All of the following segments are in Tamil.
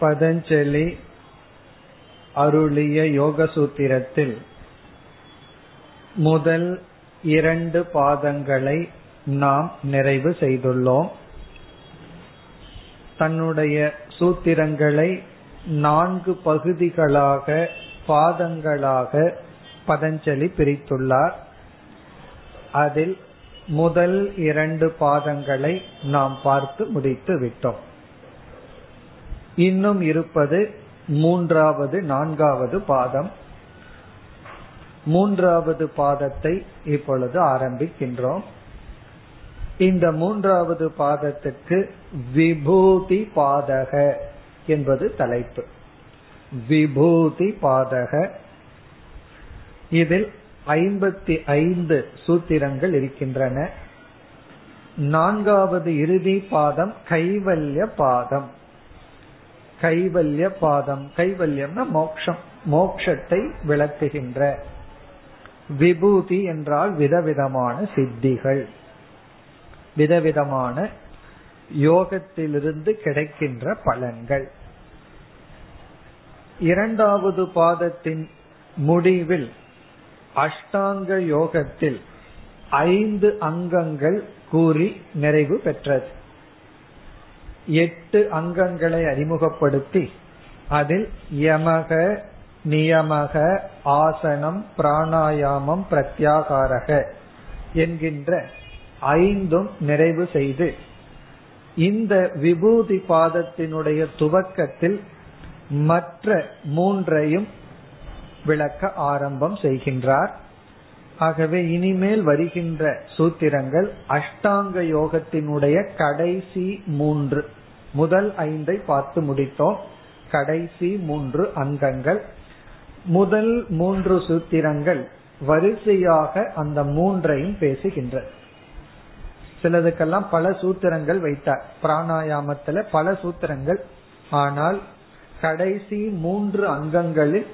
பதஞ்சலி அருளிய யோக சூத்திரத்தில் முதல் இரண்டு பாதங்களை நாம் நிறைவு செய்துள்ளோம். தன்னுடைய சூத்திரங்களை நான்கு பகுதிகளாக பாதங்களாக பதஞ்சலி பிரித்துள்ளார். அதில் முதல் இரண்டு பாதங்களை நாம் பார்த்து முடித்து விட்டோம். இன்னும் இருப்பது மூன்றாவது நான்காவது பாதம். மூன்றாவது பாதத்தை இப்பொழுது ஆரம்பிக்கின்றோம். இந்த மூன்றாவது பாதத்துக்கு விபூதி பாதக என்பது தலைப்பு. விபூதி பாதக. இதில் ஐம்பத்தி ஐந்து சூத்திரங்கள் இருக்கின்றன. நான்காவது இறுதி பாதம் கைவல்ய பாதம். கைவல்ய பாதம் கைவல்யம்னா மோக்ஷம். மோக்ஷத்தை விளக்குகின்ற. விபூதி என்றால் விதவிதமான சித்திகள். விதவிதமான யோகத்திலிருந்து கிடைக்கின்ற பலன்கள். இரண்டாவது பாதத்தின் முடிவில் அஷ்டாங்க யோகத்தில் ஐந்து அங்கங்கள் கூறி நிறைவு பெற்றது. எட்டு அங்கங்களை அறிமுகப்படுத்தி அதில் யமக நியமக ஆசனம் பிராணாயாமம் பிரத்யாகாரக என்கின்ற ஐந்தும் நிறைவு செய்து இந்த விபூதி பாதத்தினுடைய துவக்கத்தில் மற்ற மூன்றையும் விளக்க ஆரம்பம் செய்கின்றார். ஆகவே இனிமேல் வருகின்ற சூத்திரங்கள் அஷ்டாங்க யோகத்தினுடைய கடைசி மூன்று முதல் ஐந்தை பார்த்து முடித்தோம். கடைசி மூன்று அங்கங்கள். முதல் மூன்று சூத்திரங்கள் வரிசையாக அந்த மூன்றையும் பேசுகின்ற சிலதுக்கெல்லாம் பல சூத்திரங்கள் வைத்தார். பிராணாயாமத்துல பல சூத்திரங்கள். ஆனால் கடைசி மூன்று அங்கங்களில்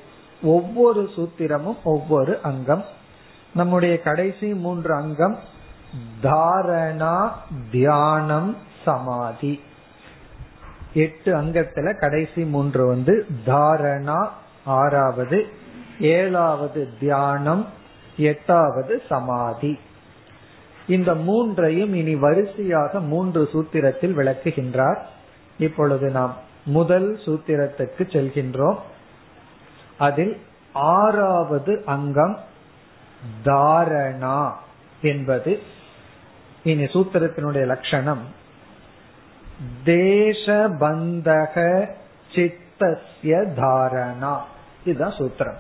ஒவ்வொரு சூத்திரமும் ஒவ்வொரு அங்கம். நம்முடைய கடைசி மூன்று அங்கம் தாரணா தியானம் சமாதி. எட்டு அங்கத்துல கடைசி மூன்று வந்து தாரணா ஆறாவது ஏழாவது தியானம் எட்டாவது சமாதி. இந்த மூன்றையும் இனி வரிசையாக மூன்று சூத்திரத்தில் விளக்குகின்றார். இப்பொழுது நாம் முதல் சூத்திரத்துக்கு செல்கின்றோம். அதில் ஆறாவது அங்கம் தாரணா என்பது இனி சூத்திரத்தினுடைய லட்சணம். தேசபந்தக சித்தஸ்ய தாரணா. இதுதான் சூத்திரம்.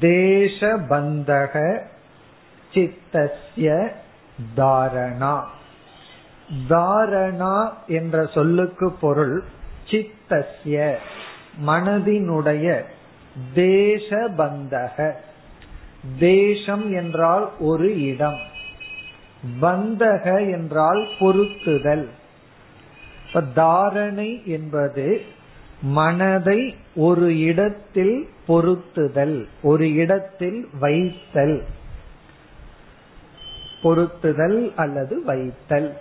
தேசபந்தக சித்தஸ்ய தாரணா. தாரணா என்ற சொல்லுக்கு பொருள் சித்தஸ்ய மனதினுடைய தேசபந்தக. தேசம் என்றால் ஒரு இடம். பந்தக என்றால் பொருத்துதல். தாரணை என்பது மனதை ஒரு இடத்தில் பொருத்துதல் ஒரு இடத்தில் வைத்தல். பொருத்துதல் அல்லது வைத்தல்.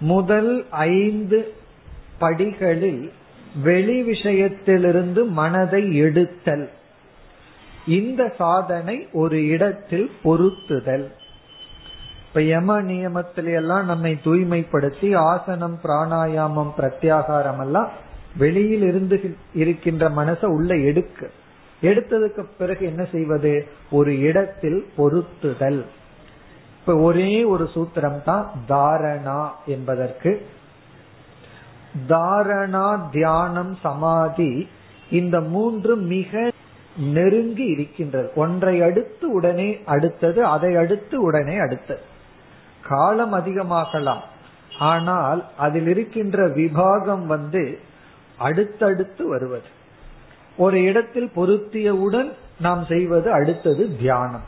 முதல் ஐந்து படிகளில் வெளி விஷயத்திலிருந்து மனதை எடுத்தல். இந்த சாதனை ஒரு இடத்தில் பொருத்துதல். இப்ப யம நியமத்தில எல்லாம் நம்மை தூய்மைப்படுத்தி ஆசனம் பிராணாயாமம் பிரத்யாகாரம் எல்லாம் வெளியில் இருந்து இருக்கின்ற மனசை உள்ள எடுக்க. எடுத்ததுக்கு பிறகு என்ன செய்வது? ஒரு இடத்தில் பொருத்துதல். இப்ப ஒரே ஒரு சூத்திரம் தான் தாரணா என்பதற்கு. தாரணா தியானம் சமாதி இந்த மூன்று மிக நெருங்கி இருக்கின்றது. ஒன்றை அடுத்து உடனே அடுத்தது அதை அடுத்து உடனே அடுத்தது. காலம் அதிகமாகலாம். ஆனால் அதில் இருக்கின்ற விபாகம் வந்து அடுத்தடுத்து வருவது. ஒரு இடத்தில் பொருத்தியவுடன் நாம் செய்வது அடுத்தது தியானம்.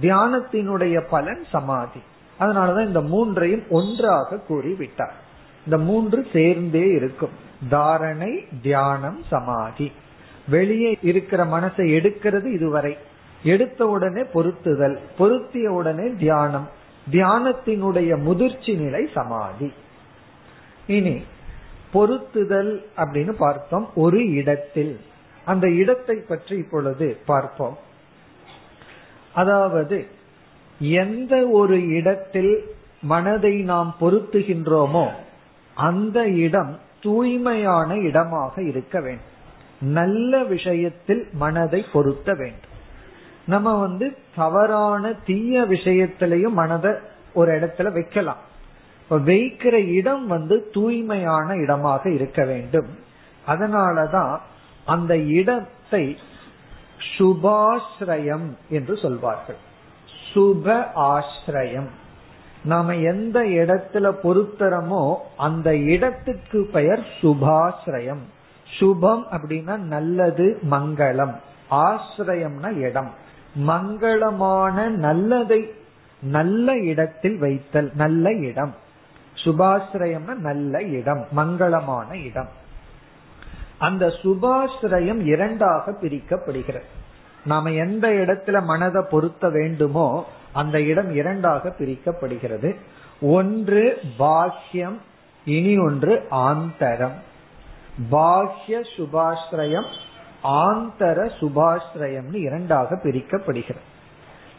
தியானத்தினுடைய பலன் சமாதி. அதனாலதான் இந்த மூன்றையும் ஒன்றாக கூறிவிட்டார். இந்த மூன்று சேர்ந்தே இருக்கும். தாரணை தியானம் சமாதி. வெளியே இருக்கிற மனசை எடுக்கிறது இதுவரை. எடுத்த உடனே பொருத்துதல். பொருத்திய உடனே தியானம். தியானத்தினுடைய முதிர்ச்சி நிலை சமாதி. இனி பொருத்துதல் அப்படின்னு பார்த்தோம் ஒரு இடத்தில். அந்த இடத்தை பற்றி இப்பொழுது பார்ப்போம். அதாவது எந்த ஒரு இடத்தில் மனதை நாம் பொருத்துகின்றோமோ அந்த இடம் தூய்மையான இடமாக இருக்க வேண்டும். நல்ல விஷயத்தில் மனதை பொருத்த வேண்டும். நம்ம வந்து தவறான தீய விஷயத்திலையும் மனதை ஒரு இடத்துல வைக்கலாம். வைக்கிற இடம் வந்து தூய்மையான இடமாக இருக்க வேண்டும். அதனாலதான் அந்த இடத்தை சுபாஸ்ரயம் என்று சொல்வார்கள். சுப ஆசிரயம் நாம எந்த இடத்துல பொருத்தரமோ அந்த இடத்துக்கு பெயர் சுபாசிரயம் சுபம் அப்படின்னா நல்லது மங்களம். ஆசிரயம்னா இடம். மங்களமான நல்லதை நல்ல இடத்தில் வைத்தல் நல்ல இடம். சுபாசிரயம்னா நல்ல இடம் மங்களமான இடம். அந்த சுபாசிரயம் இரண்டாக பிரிக்கப்படுகிறது. நாம எந்த இடத்துல மனதை பொருத்த வேண்டுமோ அந்த இடம் இரண்டாக பிரிக்கப்படுகிறது. ஒன்று பாக்கியம் இனி ஒன்று ஆந்தரம். பாஹ்ய சுபாசிரயம் ஆந்தர சுபாஸ்ரயம்னு இரண்டாக பிரிக்கப்படுகிறது.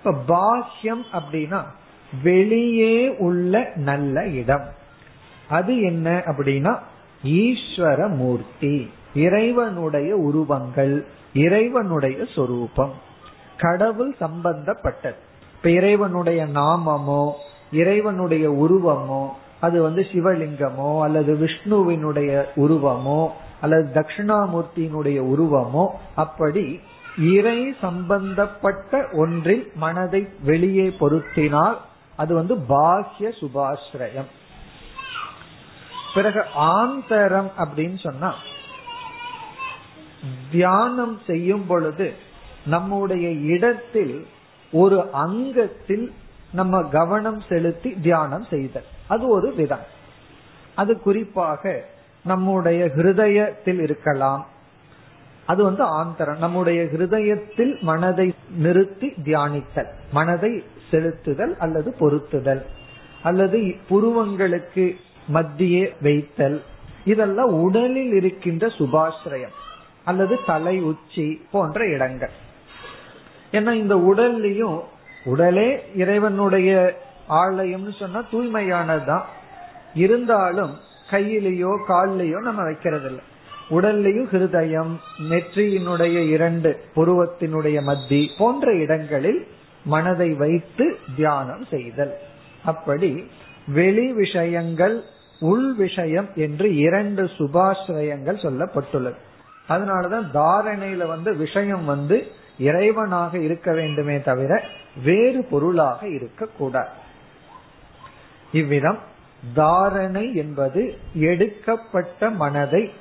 இப்ப பாஷ்யம் அப்படின்னா வெளியே உள்ள நல்ல இடம். அது என்ன அப்படின்னா ஈஸ்வர மூர்த்தி இறைவனுடைய உருவங்கள் இறைவனுடைய சொரூபம் கடவுள் சம்பந்தப்பட்டது. இப்ப இறைவனுடைய நாமமோ இறைவனுடைய உருவமோ அது வந்து சிவலிங்கமோ அல்லது விஷ்ணுவினுடைய உருவமோ அல்லது தட்சிணாமூர்த்தியினுடைய உருவமோ அப்படி இறை சம்பந்தப்பட்ட ஒன்றில் மனதை வெளியே பொருத்தினால் அது வந்து பாஹ்ய சுபாஸ்ரயம் பிறகு ஆந்தரம் அப்படின்னு சொன்னா தியானம் செய்யும் பொழுது நம்முடைய இடத்தில் ஒரு அங்கத்தில் நம்ம கவனம் செலுத்தி தியானம் செய்தல். அது ஒரு விதம். அது குறிப்பாக நம்முடைய ஹிருதயத்தில் இருக்கலாம். அது வந்து ஆந்தரம். நம்முடைய ஹிருதயத்தில் மனதை நிறுத்தி தியானித்தல். மனதை செலுத்துதல் அல்லது பொருத்துதல். அல்லது புருவங்களுக்கு மத்தியே வைத்தல். இதெல்லாம் உடலில் இருக்கின்ற சுபாசிரயம் அல்லது தலை உச்சி போன்ற இடங்கள். ஏன்னா இந்த உடல்லையும் உடலே இறைவனுடைய ஆலயம்னு சொன்னா தூய்மையானதுதான். இருந்தாலும் கையிலேயோ காலிலேயோ நம்ம வைக்கிறது இல்லை உடல்லையும் ஹிருதயம் நெற்றியினுடைய இரண்டு புருவத்தினுடைய மத்தி போன்ற இடங்களில் மனதை வைத்து தியானம் செய்தல். அப்படி வெளி விஷயங்கள் உள் விஷயம் என்று இரண்டு சுபாசிரயங்கள் சொல்லப்பட்டுள்ளது. அதனாலதான் தாரணையில வந்து விஷயம் வந்து இறைவனாக இருக்க வேண்டுமே தவிர வேறு பொருளாக இருக்கக்கூடாது. இவ்விதம் தாரணை என்பது எடுக்கப்பட்ட மனதை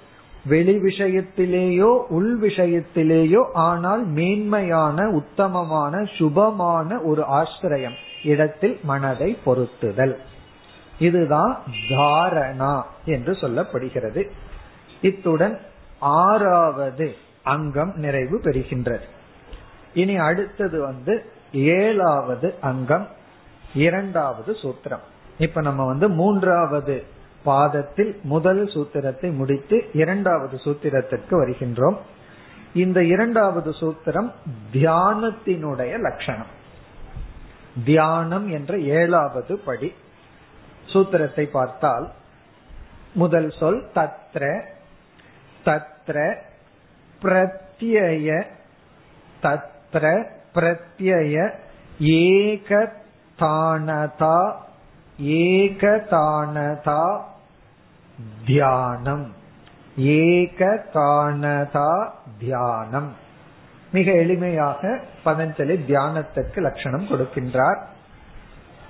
வெளி விஷயத்திலேயோ உள் விஷயத்திலேயோ ஆனால் மேன்மையான உத்தமமான சுபமான ஒரு ஆசிரியம் இடத்தில் மனதை பொருத்துதல். இதுதான் தாரணா என்று சொல்லப்படுகிறது. இத்துடன் ஆறாவது அங்கம் நிறைவு பெறுகின்றது. இனி அடுத்தது வந்து ஏழாவது அங்கம் இரண்டாவது சூத்திரம். இப்ப நம்ம வந்து மூன்றாவது பாதத்தில் முதல் சூத்திரத்தை முடித்து இரண்டாவது சூத்திரத்திற்கு வருகின்றோம். இந்த இரண்டாவது சூத்திரம் தியானத்தினுடைய லட்சணம். தியானம் என்ற ஏழாவது படி சூத்திரத்தை பார்த்தால் முதல் சொல் தத்ர தத்ர பிரத்யய தத்ர பிரத்யய ஏகதானதா ஏகதானதா தியானம். ஏகதானதா தியானம். மிக எளிமையாக பதஞ்சலி தியானத்திற்கு லட்சணம் கொடுக்கின்றார்.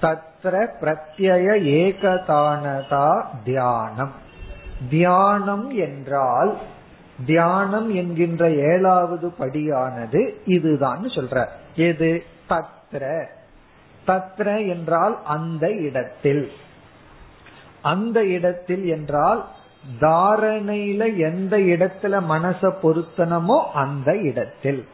தத்ர பிரத்யய ஏகதானதா தியானம். தியானம் என்றால் தியானம் என்கின்ற ஏழாவது படியானது இதுதான் சொல்ற எது? தத்ர. தத்ர என்றால் அந்த இடத்தில். அந்த இடத்தில் என்றால் தாரணையில எந்த இடத்துல மனச பொருத்தனமோ அந்த இடத்தில்.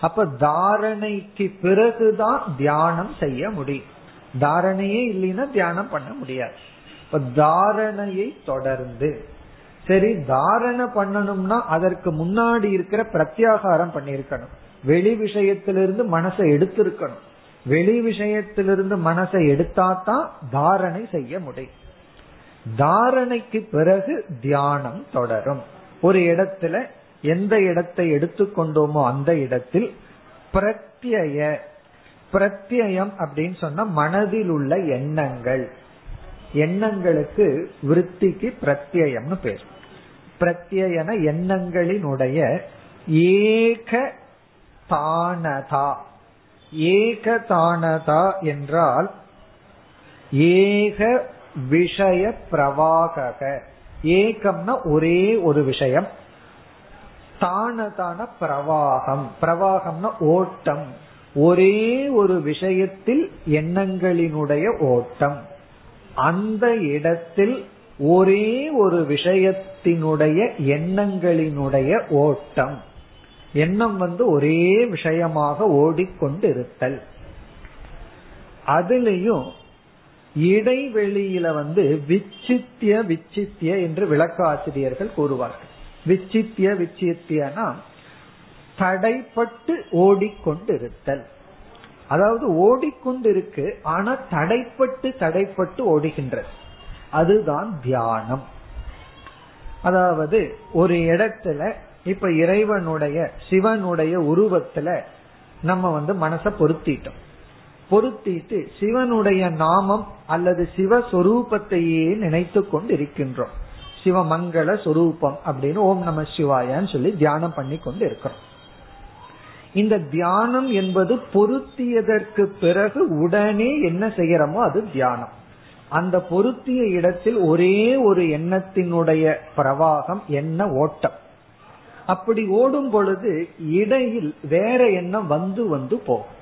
அப்ப தாரணைக்கு பிறகுதான் தியானம் செய்ய முடியும். தாரணையே இல்லைன்னா தியானம் பண்ண முடியாது. இப்ப தாரணையை தொடர்ந்து. சரி தாரணை பண்ணணும்னா அதற்கு முன்னாடி இருக்கிற பிரத்யாகாரம் பண்ணிருக்கணும் வெளி விஷயத்திலிருந்து மனசை எடுத்திருக்கணும். வெளி விஷயத்திலிருந்து மனசை எடுத்தாதான் தாரணை செய்ய முடியும். தாரணைக்கு பிறகு தியானம் தொடரும். ஒரு இடத்துல எந்த இடத்தை எடுத்துக்கொண்டோமோ அந்த இடத்தில் பிரத்யய பிரத்யம் அப்படின்னு சொன்னா மனதில் உள்ள எண்ணங்கள். எண்ணங்களுக்கு விற்பிக்கு பிரத்யம்னு பேர். பிரத்யன எண்ணங்களினுடைய ஏக தானதா. ஏகதானதா என்றால் ஏக விஷய பிரவாகக. ஏகம்னா ஒரே ஒரு விஷயம். தானதான பிரவாகம். பிரவாகம்னா ஓட்டம். ஒரே ஒரு விஷயத்தில் எண்ணங்களினுடைய ஓட்டம். அந்த இடத்தில் ஒரே ஒரு விஷயத்தினுடைய எண்ணங்களினுடைய ஓட்டம். எண்ணம் வந்து ஒரே விஷயமாக ஓடிக்கொண்டிருத்தல். அதுலயும் இடைவெளியில வந்து விச்சித்திய விச்சித்திய என்று விளக்காசிரியர்கள் கூறுவார்கள். விச்சித்திய விச்சித்தியனா தடைப்பட்டு ஓடிக்கொண்டிருத்தல். அதாவது ஓடிக்கொண்டிருக்கு ஆனா தடைப்பட்டு தடைப்பட்டு ஓடுகின்றது. அதுதான் தியானம். அதாவது ஒரு இடத்துல இப்ப இறைவனுடைய சிவனுடைய உருவத்துல நம்ம வந்து மனச பொருத்திட்டோம். பொருத்திட்டு சிவனுடைய நாமம் அல்லது சிவஸ்வரூபத்தையே நினைத்து கொண்டு இருக்கின்றோம் சிவமங்கள சொரூபம் அப்படின்னு ஓம் நம சிவாயான்னு சொல்லி தியானம் பண்ணி கொண்டு இருக்கிறோம் இந்த தியானம் என்பது பொருத்தியதற்கு பிறகு உடனே என்ன செய்யறோமோ அது தியானம். அந்த பொருத்திய இடத்தில் ஒரே ஒரு எண்ணத்தினுடைய பிரவாகம் என்ன ஓட்டம். அப்படி ஓடும் பொழுது இடையில் வேற எண்ணம் வந்து வந்து போகும்.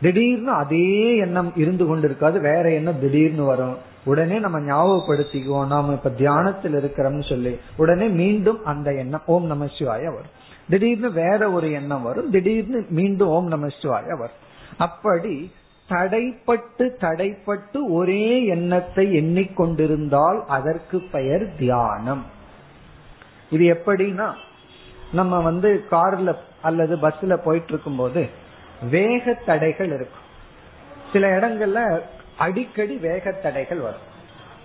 திடீர்னு அதே எண்ணம் இருந்து கொண்டிருக்காது வேற எண்ணம் திடீர்னு வரும். உடனே நம்ம ஞாபகப்படுத்திக்குவோம். நாம இப்ப தியானத்தில் இருக்கிறோம்னு சொல்லி உடனே மீண்டும் அந்த எண்ணம் ஓம் நம சிவாய வரும். திடீர்னு வேற ஒரு எண்ணம் வரும். திடீர்னு மீண்டும் ஓம் நம சிவாய வரும். அப்படி தடைப்பட்டு தடைப்பட்டு ஒரே எண்ணத்தை எண்ணிக்கொண்டிருந்தால் அதற்கு பெயர் தியானம். இது எப்படின்னா நம்ம வந்து கார்ல அல்லது பஸ்ல போயிட்டு இருக்கும் போது வேக தடைகள் இருக்கும். சில இடங்கள்ல அடிக்கடி வேக தடைகள் வரும்.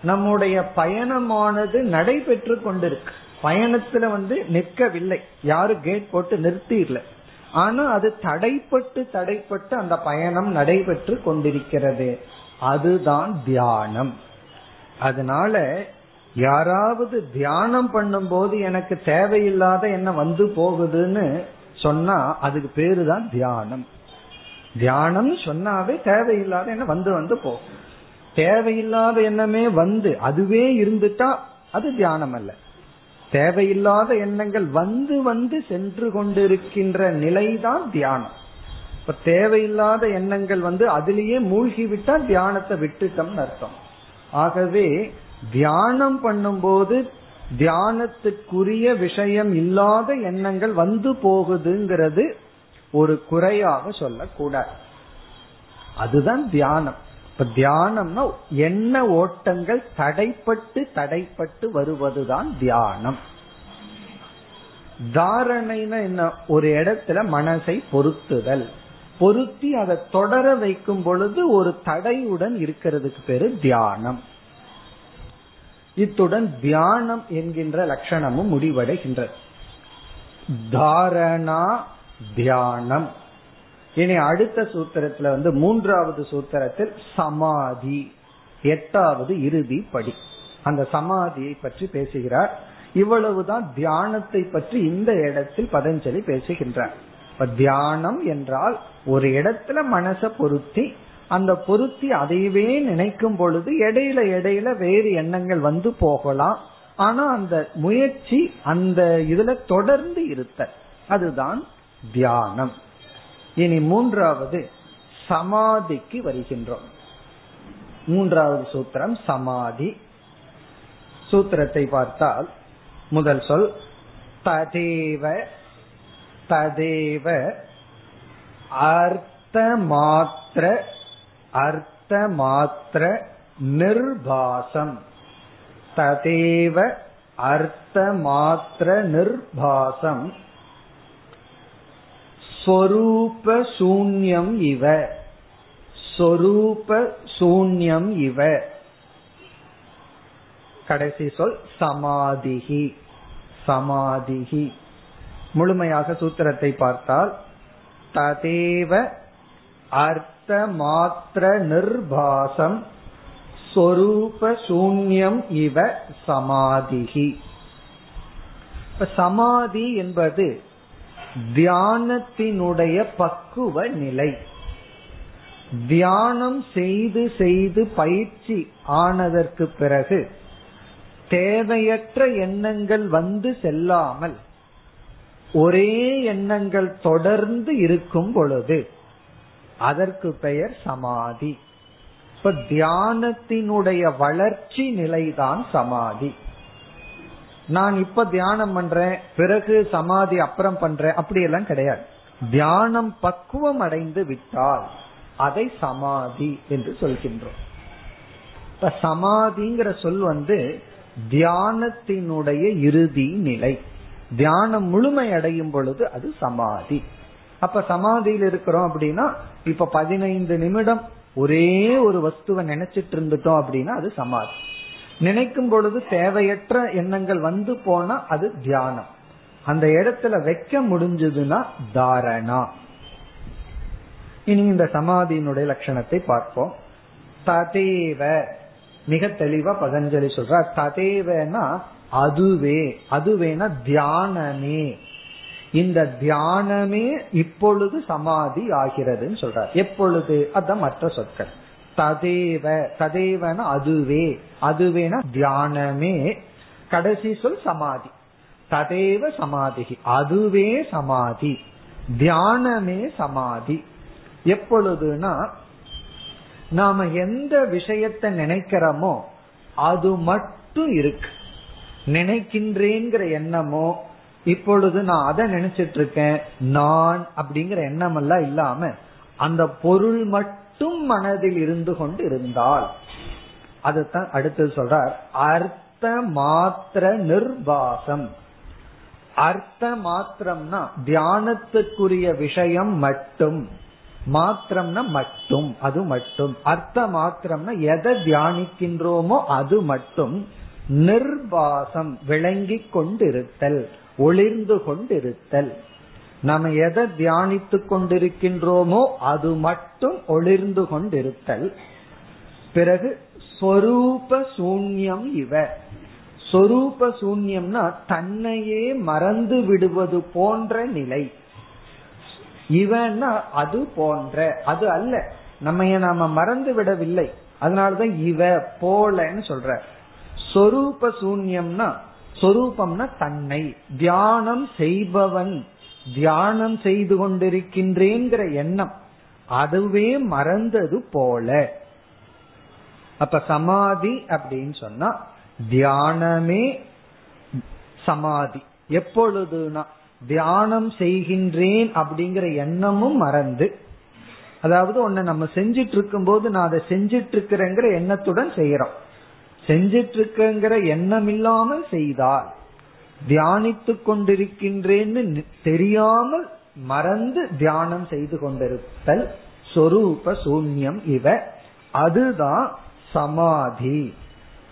நம்முடைய பயணமானது நடைபெற்று கொண்டிருக்கு. பயணத்துல வந்து நிற்கவில்லை. யாரும் கேட் போட்டு நிறுத்திடல. ஆனா அது தடைப்பட்டு தடைப்பட்டு அந்த பயணம் நடைபெற்று கொண்டிருக்கிறது. அதுதான் தியானம். அதனால யாராவது தியானம் பண்ணும்போது எனக்கு தேவையில்லாத என்ன வந்து போகுதுன்னு சொன்னா அதுக்கு பேரு தான் தியானம். தியானம் சொன்னாவே தேவையில்லாத என்ன வந்து வந்து போகும். தேவையில்லாத எண்ணமே வந்து அதுவே இருந்துட்டா அது தியானம் அல்ல. தேவையில்லாத எண்ணங்கள் வந்து வந்து சென்று கொண்டிருக்கின்ற நிலைதான் தியானம். இப்ப தேவையில்லாத எண்ணங்கள் வந்து அதுலேயே மூழ்கி விட்டா தியானத்தை விட்டுட்டோம்னு அர்த்தம். ஆகவே தியானம் பண்ணும்போது தியானத்துக்குரிய விஷயம் இல்லாத எண்ணங்கள் வந்து போகுதுங்கிறது ஒரு குறையாக சொல்லக்கூடாது. அதுதான் தியானம். இப்ப தியானம்னா எண்ண ஓட்டங்கள் தடைப்பட்டு தடைப்பட்டு வருவதுதான் தியானம். தாரணைனா என்ன? ஒரு இடத்துல மனசை பொருத்துதல். பொருத்தி அதை தொடர வைக்கும் பொழுது ஒரு தடையுடன் இருக்கிறதுக்கு பேரு தியானம். இத்துடன் தியானம் என்கின்ற லட்சணமும் முடிவடைகின்றது. தாரணா தியானம். இனி அடுத்த சூத்திரத்துல வந்து மூன்றாவது சூத்திரத்தில் சமாதி எட்டாவது இறுதி படி. அந்த சமாதியை பற்றி பேசுகிறார். இவ்வளவுதான் தியானத்தை பற்றி இந்த இடத்தில் பதஞ்சலி பேசுகின்றார். இப்ப தியானம் என்றால் ஒரு இடத்துல மனசை பொருத்தி அந்த பொருத்தி அதையவே நினைக்கும் பொழுது இடையில இடையில வேறு எண்ணங்கள் வந்து போகலாம். ஆனா அந்த முயற்சி அந்த இதுல தொடர்ந்து இருத்த. அதுதான் தியானம். இனி மூன்றாவது சமாதிக்கு வருகின்றோம். மூன்றாவது சூத்திரம் சமாதி. சூத்திரத்தை பார்த்தால் முதல் சொல் ததேவ ததேவ அர்த்த மாத்திர அர்த்த மாத்திர நிர்பாசம். ததேவ அர்த்த மாத்திர நிர்பாசம். ஸ்வரூப சூன்யம் இவ. சொரூப சூன்யம் இவ. கடைசி சொல் சமாதிகி சமாதிகி முழுமையாக சூத்திரத்தை பார்த்தால் ததேவ அர்த்த மாத்திர நிர்பாசம் ஸ்வரூப சூன்யம் இவ சமாதிகி சமாதி என்பது தியானத்தினுடைய பக்குவ நிலை. தியானம் செய்து செய்து பயிற்சி ஆனதற்கு பிறகு தேவையற்ற எண்ணங்கள் வந்து செல்லாமல் ஒரே எண்ணங்கள் தொடர்ந்து இருக்கும் பொழுது அதற்கு பெயர் சமாதி. இப்ப தியானத்தினுடைய வளர்ச்சி நிலைதான் சமாதி. நான் இப்ப தியானம் பண்றேன் பிறகு சமாதி அப்புறம் பண்றேன் அப்படியெல்லாம் கிடையாது. தியானம் பக்குவம் அடைந்து விட்டால் அதை சமாதி என்று சொல்கின்றோம். இப்ப சமாதிங்கிற சொல் வந்து தியானத்தினுடைய இறுதி நிலை. தியானம் முழுமை அடையும் பொழுது அது சமாதி. அப்ப சமாதியில் இருக்கிறோம் அப்படின்னா இப்ப பதினைந்து நிமிடம் ஒரே ஒரு வஸ்துவை நினைச்சிட்டு இருந்துட்டோம் அப்படின்னா அது சமாதி. நினைக்கும் பொழுது தேவையற்ற எண்ணங்கள் வந்து போனா அது தியானம். அந்த இடத்துல வைக்க முடிஞ்சதுன்னா தாரணா. இனி இந்த சமாதியினுடைய லட்சணத்தை பார்ப்போம். ததேவ மிக தெளிவா பதஞ்சலி சொல்ற ததேவனா அதுவே அதுவேனா தியானமே. இந்த தியானமே இப்பொழுது சமாதி ஆகிறதுன்னு சொல்றார். எப்பொழுது? அதான் மற்ற சொற்கள். ததேவ ததேவன அதுவே. அதுவேன தியானமே. கடைசி சொல் சமாதி. ததேவ சமாதி. அதுவே சமாதி. தியானமே சமாதி. எப்பொழுதுனா நாம எந்த விஷயத்தை நினைக்கிறோமோ அது மட்டும் இருக்கு. நினைக்கின்றேங்கிற எண்ணமோ இப்பொழுது நான் அதை நினைச்சிட்டு இருக்கேன் நான் அப்படிங்கிற எண்ணம் எல்லாம் இல்லாம அந்த பொருள் மட்டும் மனதில் இருந்து கொண்டு இருந்தால் அதுதான் அடுத்து சொல்றார் அர்த்த மாத்திர நிர்வாசம் அர்த்த மாத்திரம்னா தியானத்துக்குரிய விஷயம் மட்டும் மாத்திரம்னா மட்டும் அது மட்டும். அர்த்த மாத்திரம்னா எதை தியானிக்கின்றோமோ அது மட்டும் நிர்வாசம் விளங்கி கொண்டிருத்தல். ஒளிர்ந்து கொண்டிருத்தல். நம்ம எதை தியானித்து கொண்டிருக்கின்றோமோ அது மட்டும் ஒளிர்ந்து கொண்டிருத்தல். பிறகு சொரூப சூன்யம் இவ. சொரூப சூன்யம்னா தன்னையே மறந்து விடுவது போன்ற நிலை. இவன்னா அது போன்ற அது அல்ல. நம்ம நாம மறந்து விடவில்லை. அதனாலதான் இவ போலன்னு சொல்ற. சொரூப சூன்யம்னா சொரூபம்னா தன்னை. தியானம் செய்பவன் தியானம் செய்து கொண்டிருக்கின்றேங்கிற எண்ணம் அதுவே மறந்தது போல. அப்ப சமாதி அப்படின்னு சொன்னா தியானமே சமாதி. எப்பொழுதுனா தியானம் செய்கின்றேன் அப்படிங்கிற எண்ணமும் மறந்து அதாவது ஒன்ன நம்ம செஞ்சிட்டு இருக்கும் போது நான் அதை செஞ்சிட்டு இருக்கிறேங்கிற எண்ணத்துடன் செய்யறோம் செஞ்சிட்டு இருக்கங்கிற எண்ணம் இல்லாமல் செய்தால் தியானித்து கொண்டிருக்கின்றேன்னு தெரியாமல் மறந்து தியானம் செய்து கொண்டிருத்தல் சொரூப சூன்யம் இவ. அதுதான் சமாதி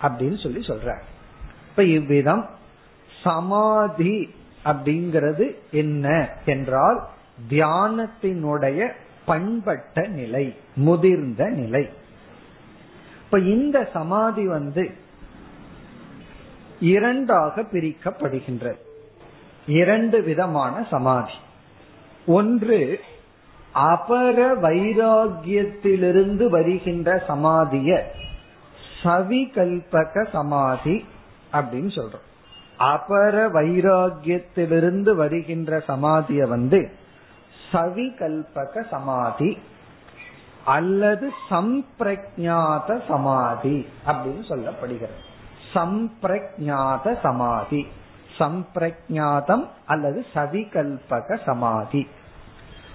அப்படின்னு சொல்லி சொல்ற இப்ப இவ்விதம் சமாதி அப்படிங்கிறது என்ன என்றால் தியானத்தினுடைய பண்பட்ட நிலை முதிர்ந்த நிலை. இப்ப இந்த சமாதி வந்து இரண்டாக பிரிக்கப்படுகின்றது இரண்டு விதமான சமாதி. ஒன்று அபர வைராகியத்திலிருந்து வருகின்ற சமாதிய சவிகல்பக சமாதி அப்படின்னு சொல்றோம். அபர வைராகியத்திலிருந்து வருகின்ற சமாதிய வந்து சவிகல்பக சமாதி அல்லது சம்பிரஜாத சமாதி அப்படின்னு சொல்லப்படுகிறது. சம்பிரஜாத சமாதி. சம்பிரஜாதம் அல்லது சவிகல்பக சமாதி.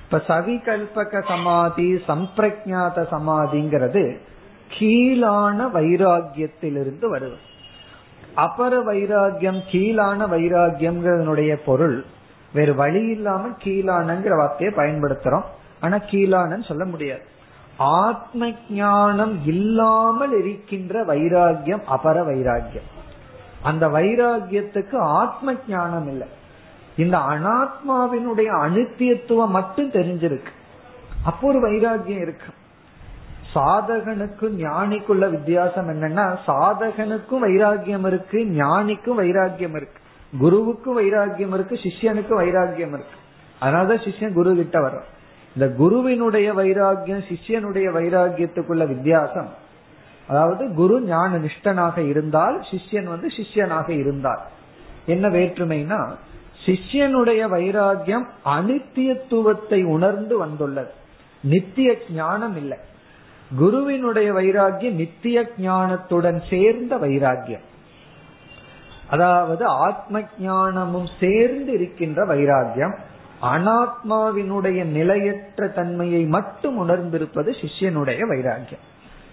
இப்ப சவிகல்பக சமாதி சம்பிரஜாத சமாதிங்கிறது கீழான வைராகியத்திலிருந்து வருது. அபர வைராகியம் கீழான வைராகியம்ங்கிறதனுடைய பொருள் வேறு வழி இல்லாம கீழானங்கிற வார்த்தையை பயன்படுத்துறோம். ஆனா கீழானன்னு சொல்ல முடியாது. ஆத்ம ஞானம் இல்லாமல் இருக்கின்ற வைராகியம் அபர வைராகியம் அந்த வைராகியத்துக்கு ஆத்ம ஞானம் இல்லை. இந்த அனாத்மாவினுடைய அனித்தியத்துவம் மட்டும் தெரிஞ்சிருக்கு. அப்போ ஒரு வைராகியம் இருக்கு. சாதகனுக்கும் ஞானிக்குள்ள வித்தியாசம் என்னன்னா சாதகனுக்கும் வைராகியம் இருக்கு ஞானிக்கும் வைராகியம் இருக்கு குருவுக்கும் வைராகியம் இருக்கு சிஷ்யனுக்கும் வைராகியம் இருக்கு. அதனாலதான் சிஷ்யன் குரு கிட்ட வர்றான். இந்த குருவினுடைய வைராகியம் சிஷ்யனுடைய வைராகியத்துக்குள்ள வித்தியாசம். அதாவது குரு ஞான நிஷ்டனாக இருந்தால் சிஷ்யன் வந்து சிஷ்யனாக இருந்தால் என்ன வேற்றுமைனா சிஷ்யனுடைய வைராகியம் அனித்தியத்துவத்தை உணர்ந்து வந்துள்ளது. நித்திய ஞானம் இல்லை. குருவினுடைய வைராகியம் நித்திய ஞானத்துடன் சேர்ந்த வைராகியம். அதாவது ஆத்ம ஞானமும் சேர்ந்து இருக்கின்ற வைராகியம். அனாத்மாவினுடைய நிலையற்ற தன்மையை மட்டும் உணர்ந்திருப்பது சிஷ்யனுடைய வைராக்கியம்.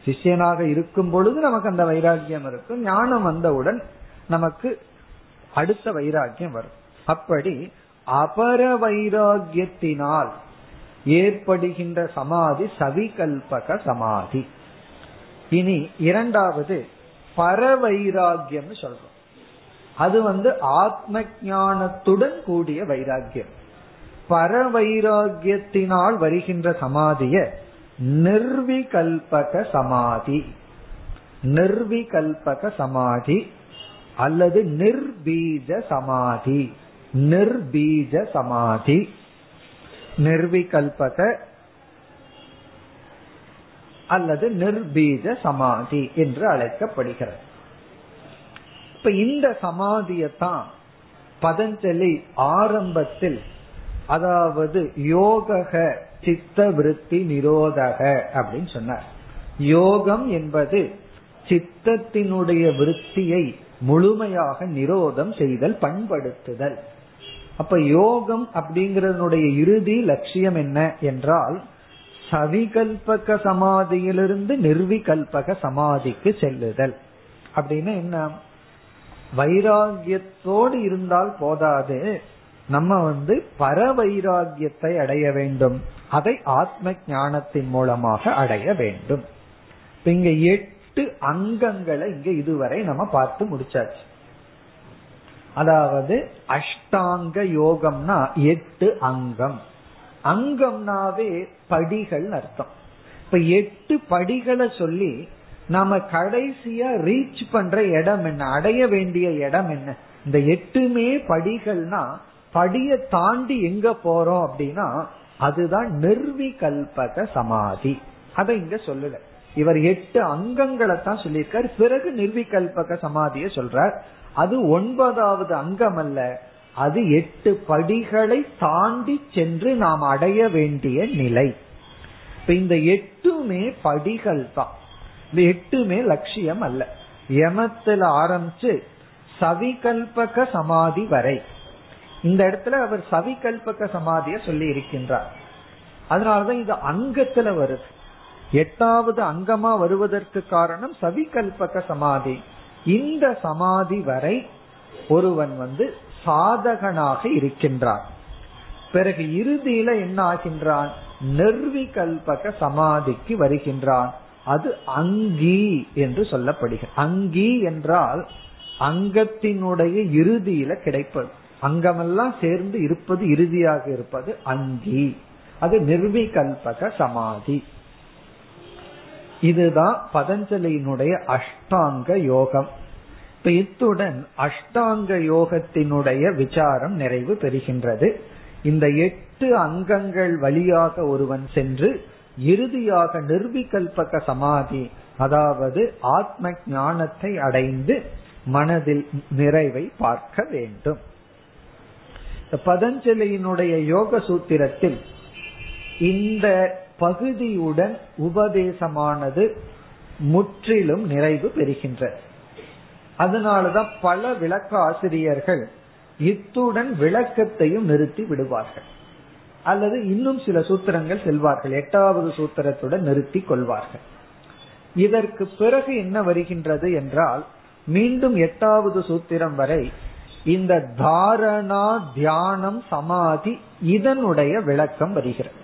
சிஷ்யனாக இருக்கும் பொழுது நமக்கு அந்த வைராக்கியம் இருக்கும். ஞானம் வந்தவுடன் நமக்கு அடுத்த வைராக்கியம் வரும். அப்படி அபர வைராகியத்தினால் ஏற்படுகின்ற சமாதி சவிகல்பக சமாதி. இனி இரண்டாவது பரவைராகியம் சொல்றோம். அது வந்து ஆத்ம ஞானத்துடன் கூடிய வைராகியம் பரவைராகியத்தினால் வருகின்ற சமாதிய நிர்விகல்பக சமாதி. நிர்விகல்பக சமாதி அல்லது நிர்பீஜ சமாதி. நிர்பீஜ சமாதி. நிர்விகல்பக அல்லது நிர்பீஜ சமாதி என்று அழைக்கப்படுகிறது. இப்ப இந்த சமாதியத்தான் பதஞ்சலி ஆரம்பத்தில் அதாவது யோக சித்த விருத்தி நிரோதக அப்படின்னு சொன்னார். யோகம் என்பது சித்தத்தினுடைய விருத்தியை முழுமையாக நிரோதம் செய்தல் பண்படுத்துதல். அப்ப யோகம் அப்படிங்கறதனுடைய இறுதி லட்சியம் என்ன என்றால் சவிகல்பக சமாதியிலிருந்து நிர்விகல்பக சமாதிக்கு செல்லுதல். அப்படின்னு என்ன? வைராகியத்தோடு இருந்தால் போதாது. நம்ம வந்து பர வைராகியத்தை அடைய வேண்டும். அதை ஆத்ம ஞானத்தின் மூலமாக அடைய வேண்டும். இங்க எட்டு அங்கங்களை இங்க இதுவரை நம்ம பார்த்து முடிச்சாச்சு. அதாவது அஷ்டாங்க யோகம்னா எட்டு அங்கம். அங்கம்னாவே படிகள் அர்த்தம். இப்ப எட்டு படிகளை சொல்லி நாம கடைசியா ரீச் பண்ற இடம் என்ன அடைய வேண்டிய இடம் என்ன? இந்த எட்டுமே படிகள்னா படிய தாண்டி எங்க போறோம் அப்படின்னா அதுதான் நிர்விகல்பக சமாதி. அதை இங்க சொல்லல. இவர் எட்டு அங்கங்களை தான் சொல்லியிருக்காரு. பிறகு நிர்விகல்பக சமாதிய சொல்றார். அது ஒன்பதாவது அங்கம் அல்ல அது எட்டு படிகளை தாண்டி சென்று நாம் அடைய வேண்டிய நிலை. இப்ப இந்த எட்டுமே படிகள் தான் இந்த எட்டுமே லட்சியம் அல்ல. யமத்துல ஆரம்பிச்சு சவிகல்பக சமாதி வரை. இந்த இடத்துல அவர் சவிகல்பக சமாதிய சொல்லி இருக்கின்றார். அதனாலதான் இது அங்கத்துல வருது. எட்டாவது அங்கமா வருவதற்கு காரணம் சவிகல்பக சமாதி. இந்த சமாதி வரை ஒருவன் வந்து சாதகனாக இருக்கின்றான். பிறகு இறுதியில என்ன ஆகின்றான்? நிர்விகல்பக சமாதிக்கு வருகின்றான். அது அங்கி என்று சொல்லப்படுகிறது. அங்கி என்றால் அங்கத்தினுடைய இறுதியில கிடைப்பது. அங்கமெல்லாம் சேர்ந்து இருப்பது இறுதியாக இருப்பது அங்கி அது நிர்விகல்பக சமாதி. இதுதான் பதஞ்சலியினுடைய அஷ்டாங்க யோகம். இப்ப இத்துடன் அஷ்டாங்க யோகத்தினுடைய விசாரம் நிறைவு பெறுகின்றது. இந்த எட்டு அங்கங்கள் வழியாக ஒருவன் சென்று இறுதியாக நிர்விகல்பக சமாதி அதாவது ஆத்ம ஞானத்தை அடைந்து மனதில் நிறைவை பார்க்க வேண்டும். பதஞ்சலியினுடைய யோக சூத்திரத்தில் இந்த பகுதியுடன் உபதேசமானது முற்றிலும் நிறைவு பெறுகின்றது அதனாலதான் பல விளக்க ஆசிரியர்கள் இத்துடன் விளக்கத்தையும் நிறுத்தி விடுவார்கள். அல்லது இன்னும் சில சூத்திரங்கள் செல்வார்கள். எட்டாவது சூத்திரத்துடன் நிறுத்தி கொள்வார்கள். இதற்கு பிறகு என்ன வருகின்றது என்றால் மீண்டும் எட்டாவது சூத்திரம் வரை இந்த தாரணா தியானம் சமாதி இதனுடைய விளக்கம் வருகிறது.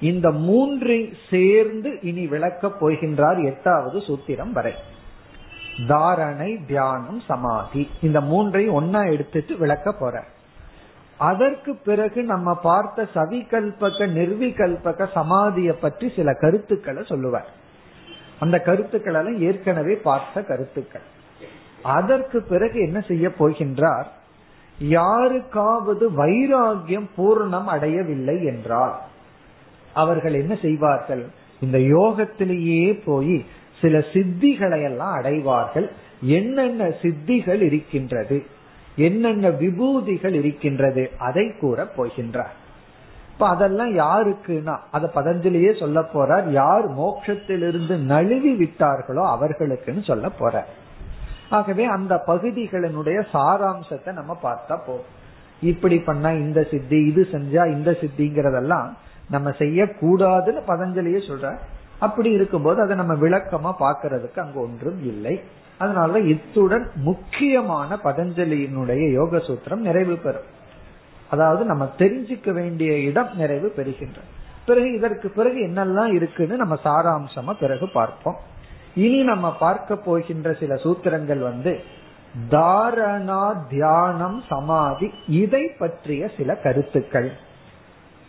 இந்த மூன்றை சேர்ந்து இனி விளக்கப் போகின்றார் எட்டாவது சூத்திரம் வரை. தாரணை தியானம் சமாதி. இந்த மூன்றை ஒன்னா எடுத்துட்டு விளக்க போற அதற்கு பிறகு நம்ம பார்த்த சவிகல்பக நிர்விகல்பக சமாதிய பற்றி சில கருத்துக்களை சொல்லுவார். அந்த கருத்துக்கள் எல்லாம் ஏற்கனவே பார்த்த கருத்துக்கள். அதற்கு பிறகு என்ன செய்ய போகின்றார்? யாருக்காவது வைராகியம் பூர்ணம் அடையவில்லை என்றால் அவர்கள் என்ன செய்வார்கள்? இந்த யோகத்திலேயே போய் சில சித்திகளை எல்லாம் அடைவார்கள். என்னென்ன சித்திகள் இருக்கின்றது? என்னென்ன விபூதிகள் இருக்கின்றது? அதை கூற போகின்றார். இப்ப அதெல்லாம் யாருக்குன்னா அத பதஞ்சலியே சொல்ல போறார். யார் மோட்சத்திலிருந்து நழுவி விட்டார்களோ அவர்களுக்குன்னு சொல்ல போறார். ஆகவே அந்த பகுதிகளினுடைய சாராம்சத்தை நம்ம பார்த்தா போதும். இப்படி பண்ணா இந்த சித்தி இது செஞ்சா இந்த சித்திங்கிறதெல்லாம் நம்ம செய்யக்கூடாதுன்னு பதஞ்சலியே சொல்ற அப்படி இருக்கும்போது அதை நம்ம விளக்கமா பாக்குறதுக்கு அங்க ஒன்றும் இல்லை. அதனால இத்துடன் முக்கியமான பதஞ்சலியினுடைய யோக சூத்திரம் நிறைவு பெறும். அதாவது நம்ம தெரிஞ்சுக்க வேண்டிய இடம் நிறைவு பெறுகின்ற பிறகு இதற்கு பிறகு என்னெல்லாம் இருக்குன்னு நம்ம சாராம்சமா பிறகு பார்ப்போம். இனி நம்ம பார்க்க போகின்ற சில சூத்திரங்கள் வந்து தாரணா தியானம் சமாதி இதை பற்றிய சில கருத்துக்கள்.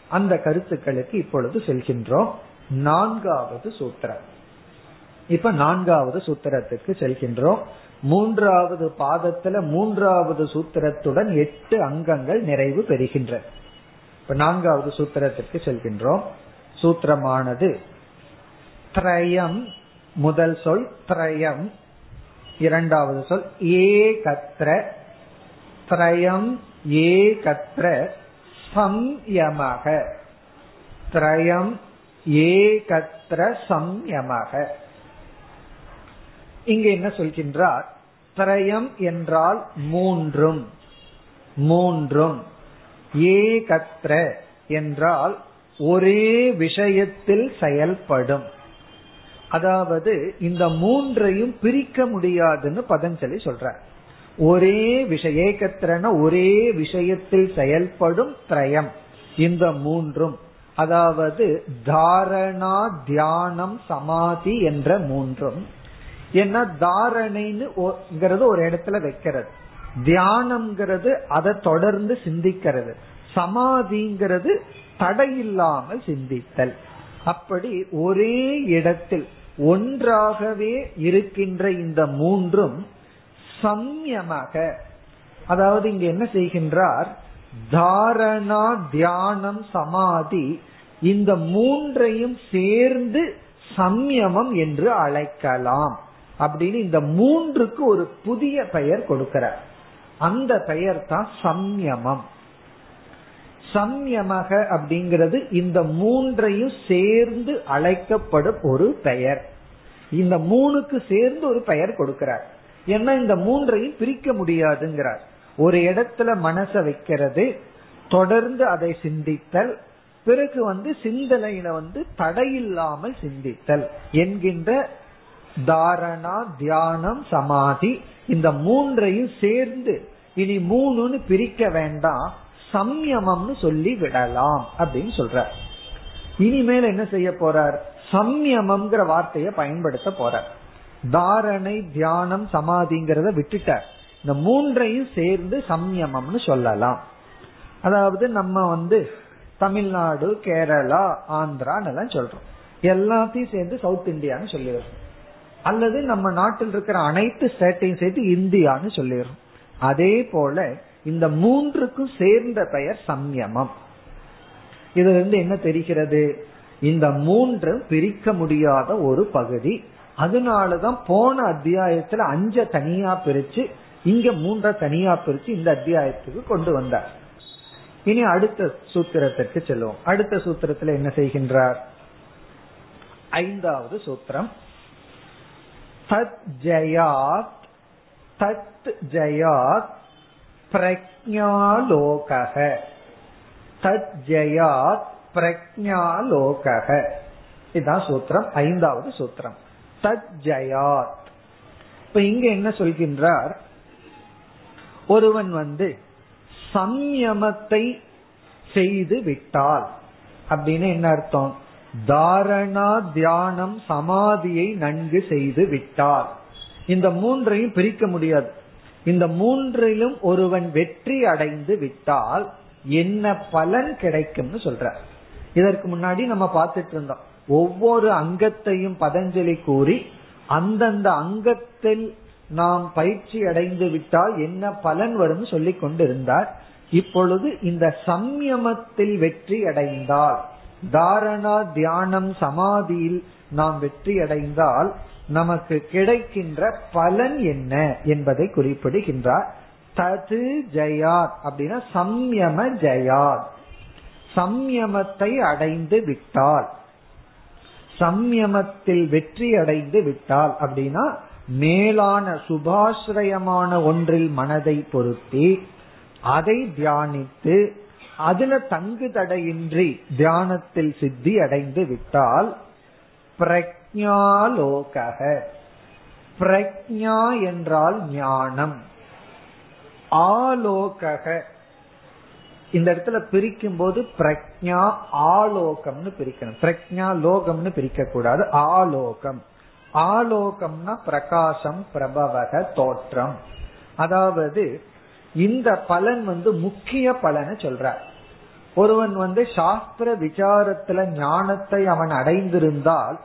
அந்த கருத்துக்களுக்கு இப்பொழுது செல்கின்றோம். நான்காவது சூத்திரம். இப்ப நான்காவது சூத்திரத்துக்கு செல்கின்றோம். மூன்றாவது பாதத்துல மூன்றாவது சூத்திரத்துடன் எட்டு அங்கங்கள் நிறைவு பெறுகின்ற இப்ப நான்காவது சூத்திரத்திற்கு செல்கின்றோம். சூத்திரமானது திரயம் முதல் சொல் திரயம். இரண்டாவது சொல் ஏகத்ர. திரயம் ஏகத்ர சம்யமாக. திரயம் ஏகத்ர சம்யமாக. இங்க என்ன சொல்கின்றார்? திரயம் என்றால் மூன்றும். மூன்றும். ஏகத்ர என்றால் ஒரே விஷயத்தில் செயல்படும். அதாவது இந்த மூன்றையும் பிரிக்க முடியாதுன்னு பதஞ்சலி சொல்றார் ஒரே விஷய ஏகத்திரன ஒரே விஷயத்தில் செயல்படும் திரயம் இந்த மூன்றும். அதாவது தாரணா தியானம் சமாதி என்ற மூன்றும். என்ன தாரணைன்னு ஒரு இடத்துல வைக்கிறது. தியானம்ங்கிறது அதை தொடர்ந்து சிந்திக்கிறது. சமாதிங்கிறது தடையில்லாமல் சிந்தித்தல். அப்படி ஒரே இடத்தில் ஒன்றாகவே இருக்கின்ற இந்த மூன்றும் சம்யமாக அதாவது இங்க என்ன செய்கின்றார்? தாரணா தியானம் சமாதி இந்த மூன்றையும் சேர்ந்து சம்யமம் என்று அழைக்கலாம். அப்படின்னு இந்த மூன்றுக்கு ஒரு புதிய பெயர் கொடுக்கிறார். அந்த பெயர் தான் சம்யமம். சம்யமக அப்படிங்கிறது இந்த மூன்றையும் சேர்ந்து அழைக்கப்படும் ஒரு பெயர். இந்த மூணுக்கு சேர்ந்து ஒரு பெயர் கொடுக்கிறார். ஏன்னா இந்த மூன்றையும் பிரிக்க முடியாதுங்கிறார். ஒரு இடத்துல மனசை வைக்கிறது தொடர்ந்து அதை சிந்தித்தல் பிறகு வந்து சிந்தனையில வந்து தடையில்லாமல் சிந்தித்தல் என்கின்ற தாரணா தியானம் சமாதி இந்த மூன்றையும் சேர்ந்து இனி மூணுன்னு பிரிக்க வேண்டாம். சம்யமம்னு சொல்லி விடலாம் அப்படின்னு சொல்றார். இனிமேல் என்ன செய்ய போறார்? சம்யமம்ங்கிற வார்த்தையை பயன்படுத்த போறார். தாரணை தியானம் சமாதிங்கிறத விட்டுட்டார். இந்த மூன்றையும் சேர்ந்து சம்யமம்னு சொல்லலாம். அதாவது நம்ம வந்து தமிழ்நாடு கேரளா ஆந்திரான்னு எல்லாம் சொல்றோம். எல்லாத்தையும் சேர்ந்து சவுத் இந்தியான்னு சொல்லிடுறோம். அல்லது நம்ம நாட்டில் இருக்கிற அனைத்து ஸ்டேட்டையும் சேர்த்து இந்தியான்னு சொல்லிடுறோம். அதே போல இந்த மூன்றுக்கும் சேர்ந்த பெயர் சம்யமம். இதுல இருந்து என்ன தெரிகிறது? இந்த மூன்று பிரிக்க முடியாத ஒரு பகுதி. அதனாலதான் போன அத்தியாயத்துல அஞ்ச தனியா பிரிச்சு இங்க மூன்ற தனியா பிரிச்சு இந்த அத்தியாயத்துக்கு கொண்டு வந்தார். இனி அடுத்த சூத்திரத்திற்கு செல்வோம். அடுத்த சூத்திரத்துல என்ன செய்கின்றார்? ஐந்தாவது சூத்திரம். தத் ஜயாத் தத் ஜயாத் பிரக்ஞாலோக தத் ஜயாத் இதுதான் சூத்திரம் ஐந்தாவது சூத்திரம். தத் இப்ப இங்க என்ன சொல்கின்றார்? ஒருவன் வந்து சம்யமத்தை செய்து விட்டால் அப்படின்னு என்ன அர்த்தம்? தாரணா தியானம் சமாதியை நன்கு செய்து விட்டார் இந்த மூன்றையும் பிரிக்க முடியாது. இந்த மூன்றிலும் ஒருவன் வெற்றி அடைந்து விட்டால் என்ன பலன் கிடைக்கும்னு சொல்ற. இதற்கு முன்னாடி நம்ம பார்த்துட்டு இருந்தோம். ஒவ்வொரு அங்கத்தையும் பதஞ்சலி கூறி அந்தந்த அங்கத்தில் நாம் பயிற்சி அடைந்து விட்டால் என்ன பலன் வரும் சொல்லி கொண்டு இருந்தார் இப்பொழுது இந்த சம்யமத்தில் வெற்றி அடைந்தால் தாரணா தியானம் சமாதியில் நாம் வெற்றி அடைந்தால் நமக்கு கிடைக்கின்ற பலன் என்ன என்பதை குறிப்பிடுகின்றார். தது ஜெயாத் அப்படின்னா சம்யம ஜெயாத். சம்யமத்தை அடைந்து விட்டால். சம்யமத்தில் வெற்றி அடைந்து விட்டால் அப்படின்னா மேலான சுபாசிரயமான ஒன்றில் மனதை பொருத்தி அதை தியானித்து அதுல தங்கு தடையின்றி தியானத்தில் சித்தி அடைந்து விட்டால் பிரக்ஞாலோக பிரக்ஞா என்றால் ஞானம். ஆலோகக. இந்த இடத்துல பிரிக்கும் போது பிரக்ஞா ஆலோகம்னு பிரிக்கணும். பிரக்ஞா லோகம்னு பிரிக்க கூடாது ஆலோகம். ஆலோகம்னா பிரகாசம் பிரபவக தோற்றம். அதாவது இந்த பலன் வந்து முக்கிய பலனை சொல்ற ஒருவன் வந்து சாஸ்திர விசாரத்துல ஞானத்தை அவன் அடைந்திருந்தால்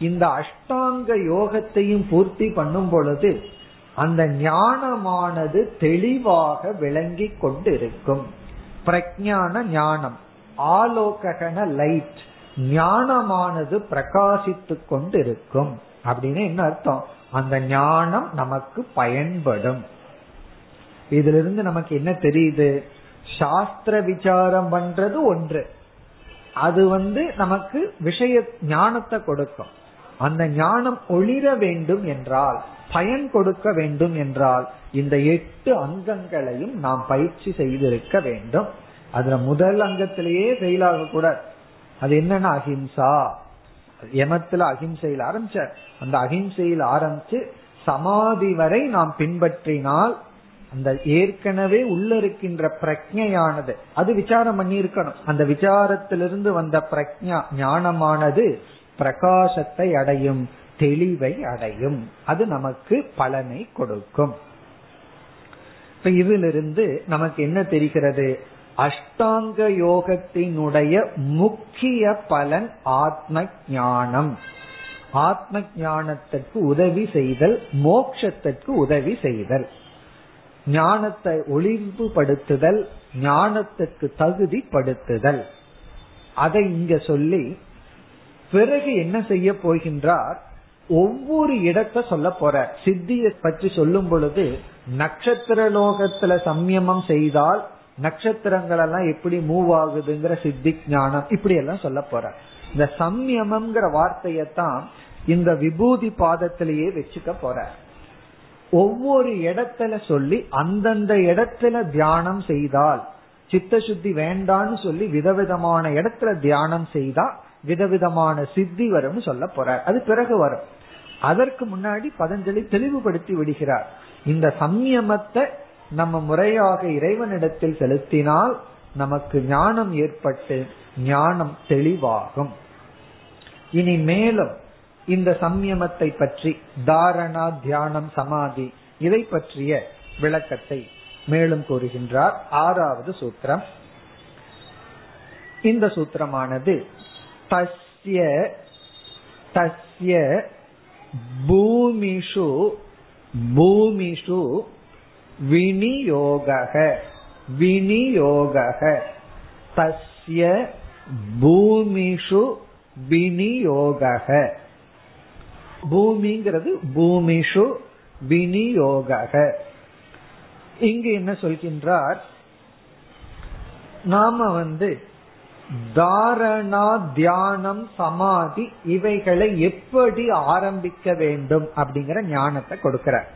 இந்த அஷ்டாங்க யோகத்தையும் பூர்த்தி பண்ணும் பொழுது அந்த ஞானமானது தெளிவாக விளங்கி கொண்டு இருக்கும் பிரஜான ஞானம் ஆலோகன லைட் ஞானமானது பிரகாசித்து கொண்டிருக்கும். அப்படின்னு என்ன அர்த்தம்? அந்த ஞானம் நமக்கு பயன்படும். இதுல இருந்து நமக்கு என்ன தெரியுது? சாஸ்திர விசாரம் பண்றது ஒன்று. அது வந்து நமக்கு விஷய ஞானத்தை கொடுக்கும். அந்த ஞானம் ஒளிர வேண்டும் என்றால் பயன் கொடுக்க வேண்டும் என்றால் இந்த எட்டு அங்கங்களையும் நாம் பயிற்சி செய்திருக்க வேண்டும். அதுல முதல் அங்கத்திலேயே ஃபெயில் ஆகக்கூடாது. அது என்னன்னா அஹிம்சா. யமத்துல அஹிம்சையில் ஆரம்பிச்சார் அந்த அஹிம்சையில் ஆரம்பிச்சு சமாதி வரை நாம் பின்பற்றினால் அந்த ஏற்கனவே உள்ள இருக்கின்ற பிரஜையானது அது விசாரம் பண்ணி இருக்கணும் அந்த விசாரத்திலிருந்து வந்த பிரஜா ஞானமானது பிரகாசத்தை அடையும் தெளிவை அடையும். அது நமக்கு பலனை கொடுக்கும். இப்ப இதிலிருந்து நமக்கு என்ன தெரிகிறது? அஷ்டாங்க யோகத்தினுடைய முக்கிய பலன் ஆத்ம ஞானம் ஆத்ம ஞானத்திற்கு உதவி செய்தல் மோக்ஷத்திற்கு உதவி செய்தல். ஞானத்தை ஒளிவுபடுத்துதல் ஞானத்திற்கு தகுதிப்படுத்துதல். அதை இங்க சொல்லி பிறகு என்ன செய்ய போகின்றார்? ஒவ்வொரு இடத்த சொல்ல போற சித்தியை பற்றி சொல்லும் பொழுது நட்சத்திர லோகத்துல சம்யமம் செய்தால் நட்சத்திரங்கள் எல்லாம் எப்படி மூவ் ஆகுதுங்கிற சித்தி ஞானம் இப்படி எல்லாம் சொல்ல போற இந்த சம்யமம்ங்கிற வார்த்தையத்தான் இந்த விபூதி பாதத்திலேயே வச்சுக்க போற ஒவ்வொரு இடத்துல சொல்லி அந்தந்த இடத்துல தியானம் செய்தால் சித்த சுத்தி வேண்டான்னு சொல்லி விதவிதமான இடத்துல தியானம் செய்தா விதவிதமான சித்தி வரும்னு சொல்ல போறார். அது பிறகு வரும். அதற்கு முன்னாடி பதஞ்சலி தெளிவுபடுத்தி விடுகிறார். இந்த சம்யமத்தை நம்ம முறையாக இறைவனிடத்தில் செலுத்தினால் நமக்கு ஞானம் ஏற்பட்டு ஞானம் தெளிவாகும். இனி மேலும் இந்த சம்யமத்தை பற்றி தாரணா தியானம் சமாதி இதை பற்றிய விளக்கத்தை மேலும் கூறுகின்றார். ஆறாவது சூத்திரம். இந்த சூத்திரமானது தஸ்ய தஸ்ய பூமிஷு பூமிஷு விநியோக விநியோக தஸ்ய பூமிஷு விநியோக பூமிங்கிறது பூமிஷு விநியோக। இங்கு என்ன சொல்கின்றார்? நாம வந்து தாரணா தியானம் சமாதி இவைகளை எப்படி ஆரம்பிக்க வேண்டும் அப்படிங்கிற ஞானத்தை கொடுக்கிறார்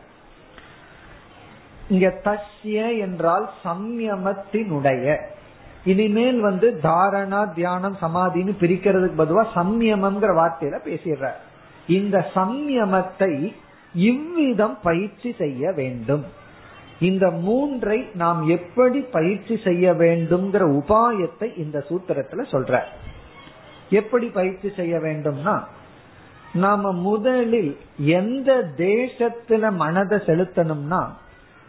இங்க தஸ்ய என்றால் சம்யமத்தினுடைய. இனிமேல் வந்து தாரணா தியானம் சமாதின்னு பிரிக்கிறதுக்கு பதுவா சம்யமம்ங்கிற வார்த்தையில பேசிடுற. இந்த சம்யமத்தை இவ்விதம் பயிற்சி செய்ய வேண்டும். இந்த மூன்றை நாம் எப்படி பயிற்சி செய்ய வேண்டும்ங்கிற உபாயத்தை இந்த சூத்திரத்துல சொல்ற. எப்படி பயிற்சி செய்ய வேண்டும்னா நாம முதலில் எந்த தேசத்துல மனதை செலுத்தணும்னா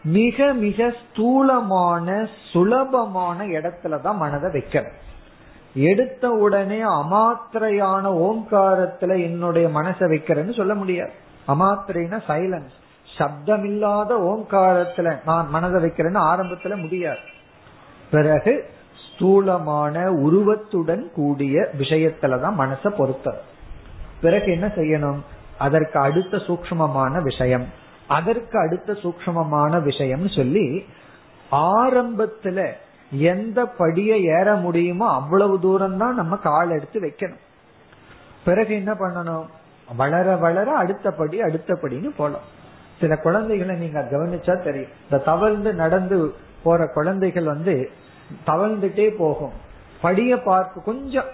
மிக மிக ஸ்தூலமான சுலபமான இடத்துலதான் மனதை வைக்கணும். எடுத்த உடனே அமாத்திரையான ஓங்காரத்துல என்னுடைய மனசை வைக்கிறேன்னு சொல்ல முடியாது. அமாத்திரைனா சைலன்ஸ் சப்தமில்லாத ஓங்காரத்துல நான் மனதை வைக்கிறேன்னு ஆரம்பத்துல முடியாது. பிறகு ஸ்தூலமான உருவத்துடன் கூடிய விஷயத்துலதான் மனசை பொறுத்தது பிறகு என்ன செய்யணும்? அதற்கு அடுத்த சூக்மமான விஷயம். அதற்கு அடுத்த சூக்மமான விஷயம் சொல்லி ஆரம்பத்துல எந்த படியை ஏற முடியுமோ அவ்வளவு தூரம் தான் நம்ம கால் எடுத்து வைக்கணும். பிறகு என்ன பண்ணணும்? வளர வளர அடுத்த படி அடுத்த படின்னு போலாம். சில குழந்தைகளை நீங்க கவனிச்சா தெரியும். இந்த தவழ்ந்து நடந்து போற குழந்தைகள் வந்து தவழ்ந்துட்டே போகும். படிய பார்த்து கொஞ்சம்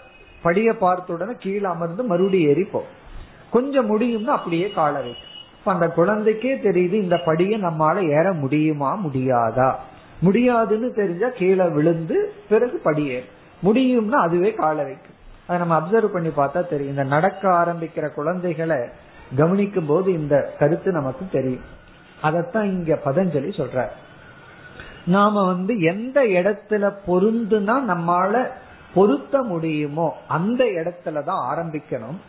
படிய பார்த்த உடனே கீழே அமர்ந்து மறுபடியும் ஏறி போகும். கொஞ்சம் முடியும்னா அப்படியே கால வைக்கும். அந்த குழந்தைக்கே தெரியுது இந்த படியை நம்மால ஏற முடியுமா முடியாதா? முடியாதுன்னு தெரிஞ்சா கீழே விழுந்து பிறகு படியே முடியும்னா அதுவே கால வைக்கும். அதை நம்ம அப்சர்வ் பண்ணி பார்த்தா தெரியும். இந்த நடக்க ஆரம்பிக்கிற குழந்தைகளை கவனிக்கும் போது இந்த கருத்து நமக்கு தெரியும். அதத்தான் இங்க பதஞ்சலி சொல்ற நாம வந்து எந்த இடத்துல பொருந்துனா நம்மால பொருத்த முடியுமோ அந்த இடத்துலதான் ஆரம்பிக்கணும்.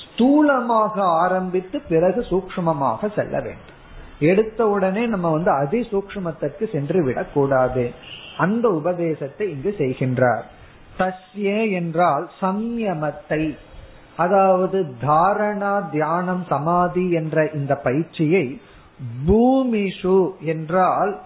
ஸ்தூலமாக ஆரம்பித்து பிறகு சூக்மமாக செல்ல வேண்டும். எடுத்த உடனே நம்ம வந்து அதி சூக்மத்திற்கு சென்று விடக்கூடாது அந்த உபதேசத்தை இங்கு செய்கின்றார். தஸ்யே என்றால் சம்யமத்தை. அதாவது தாரணா தியானம் சமாதி என்ற இந்த பயிற்சியை பூமிஷு என்றால்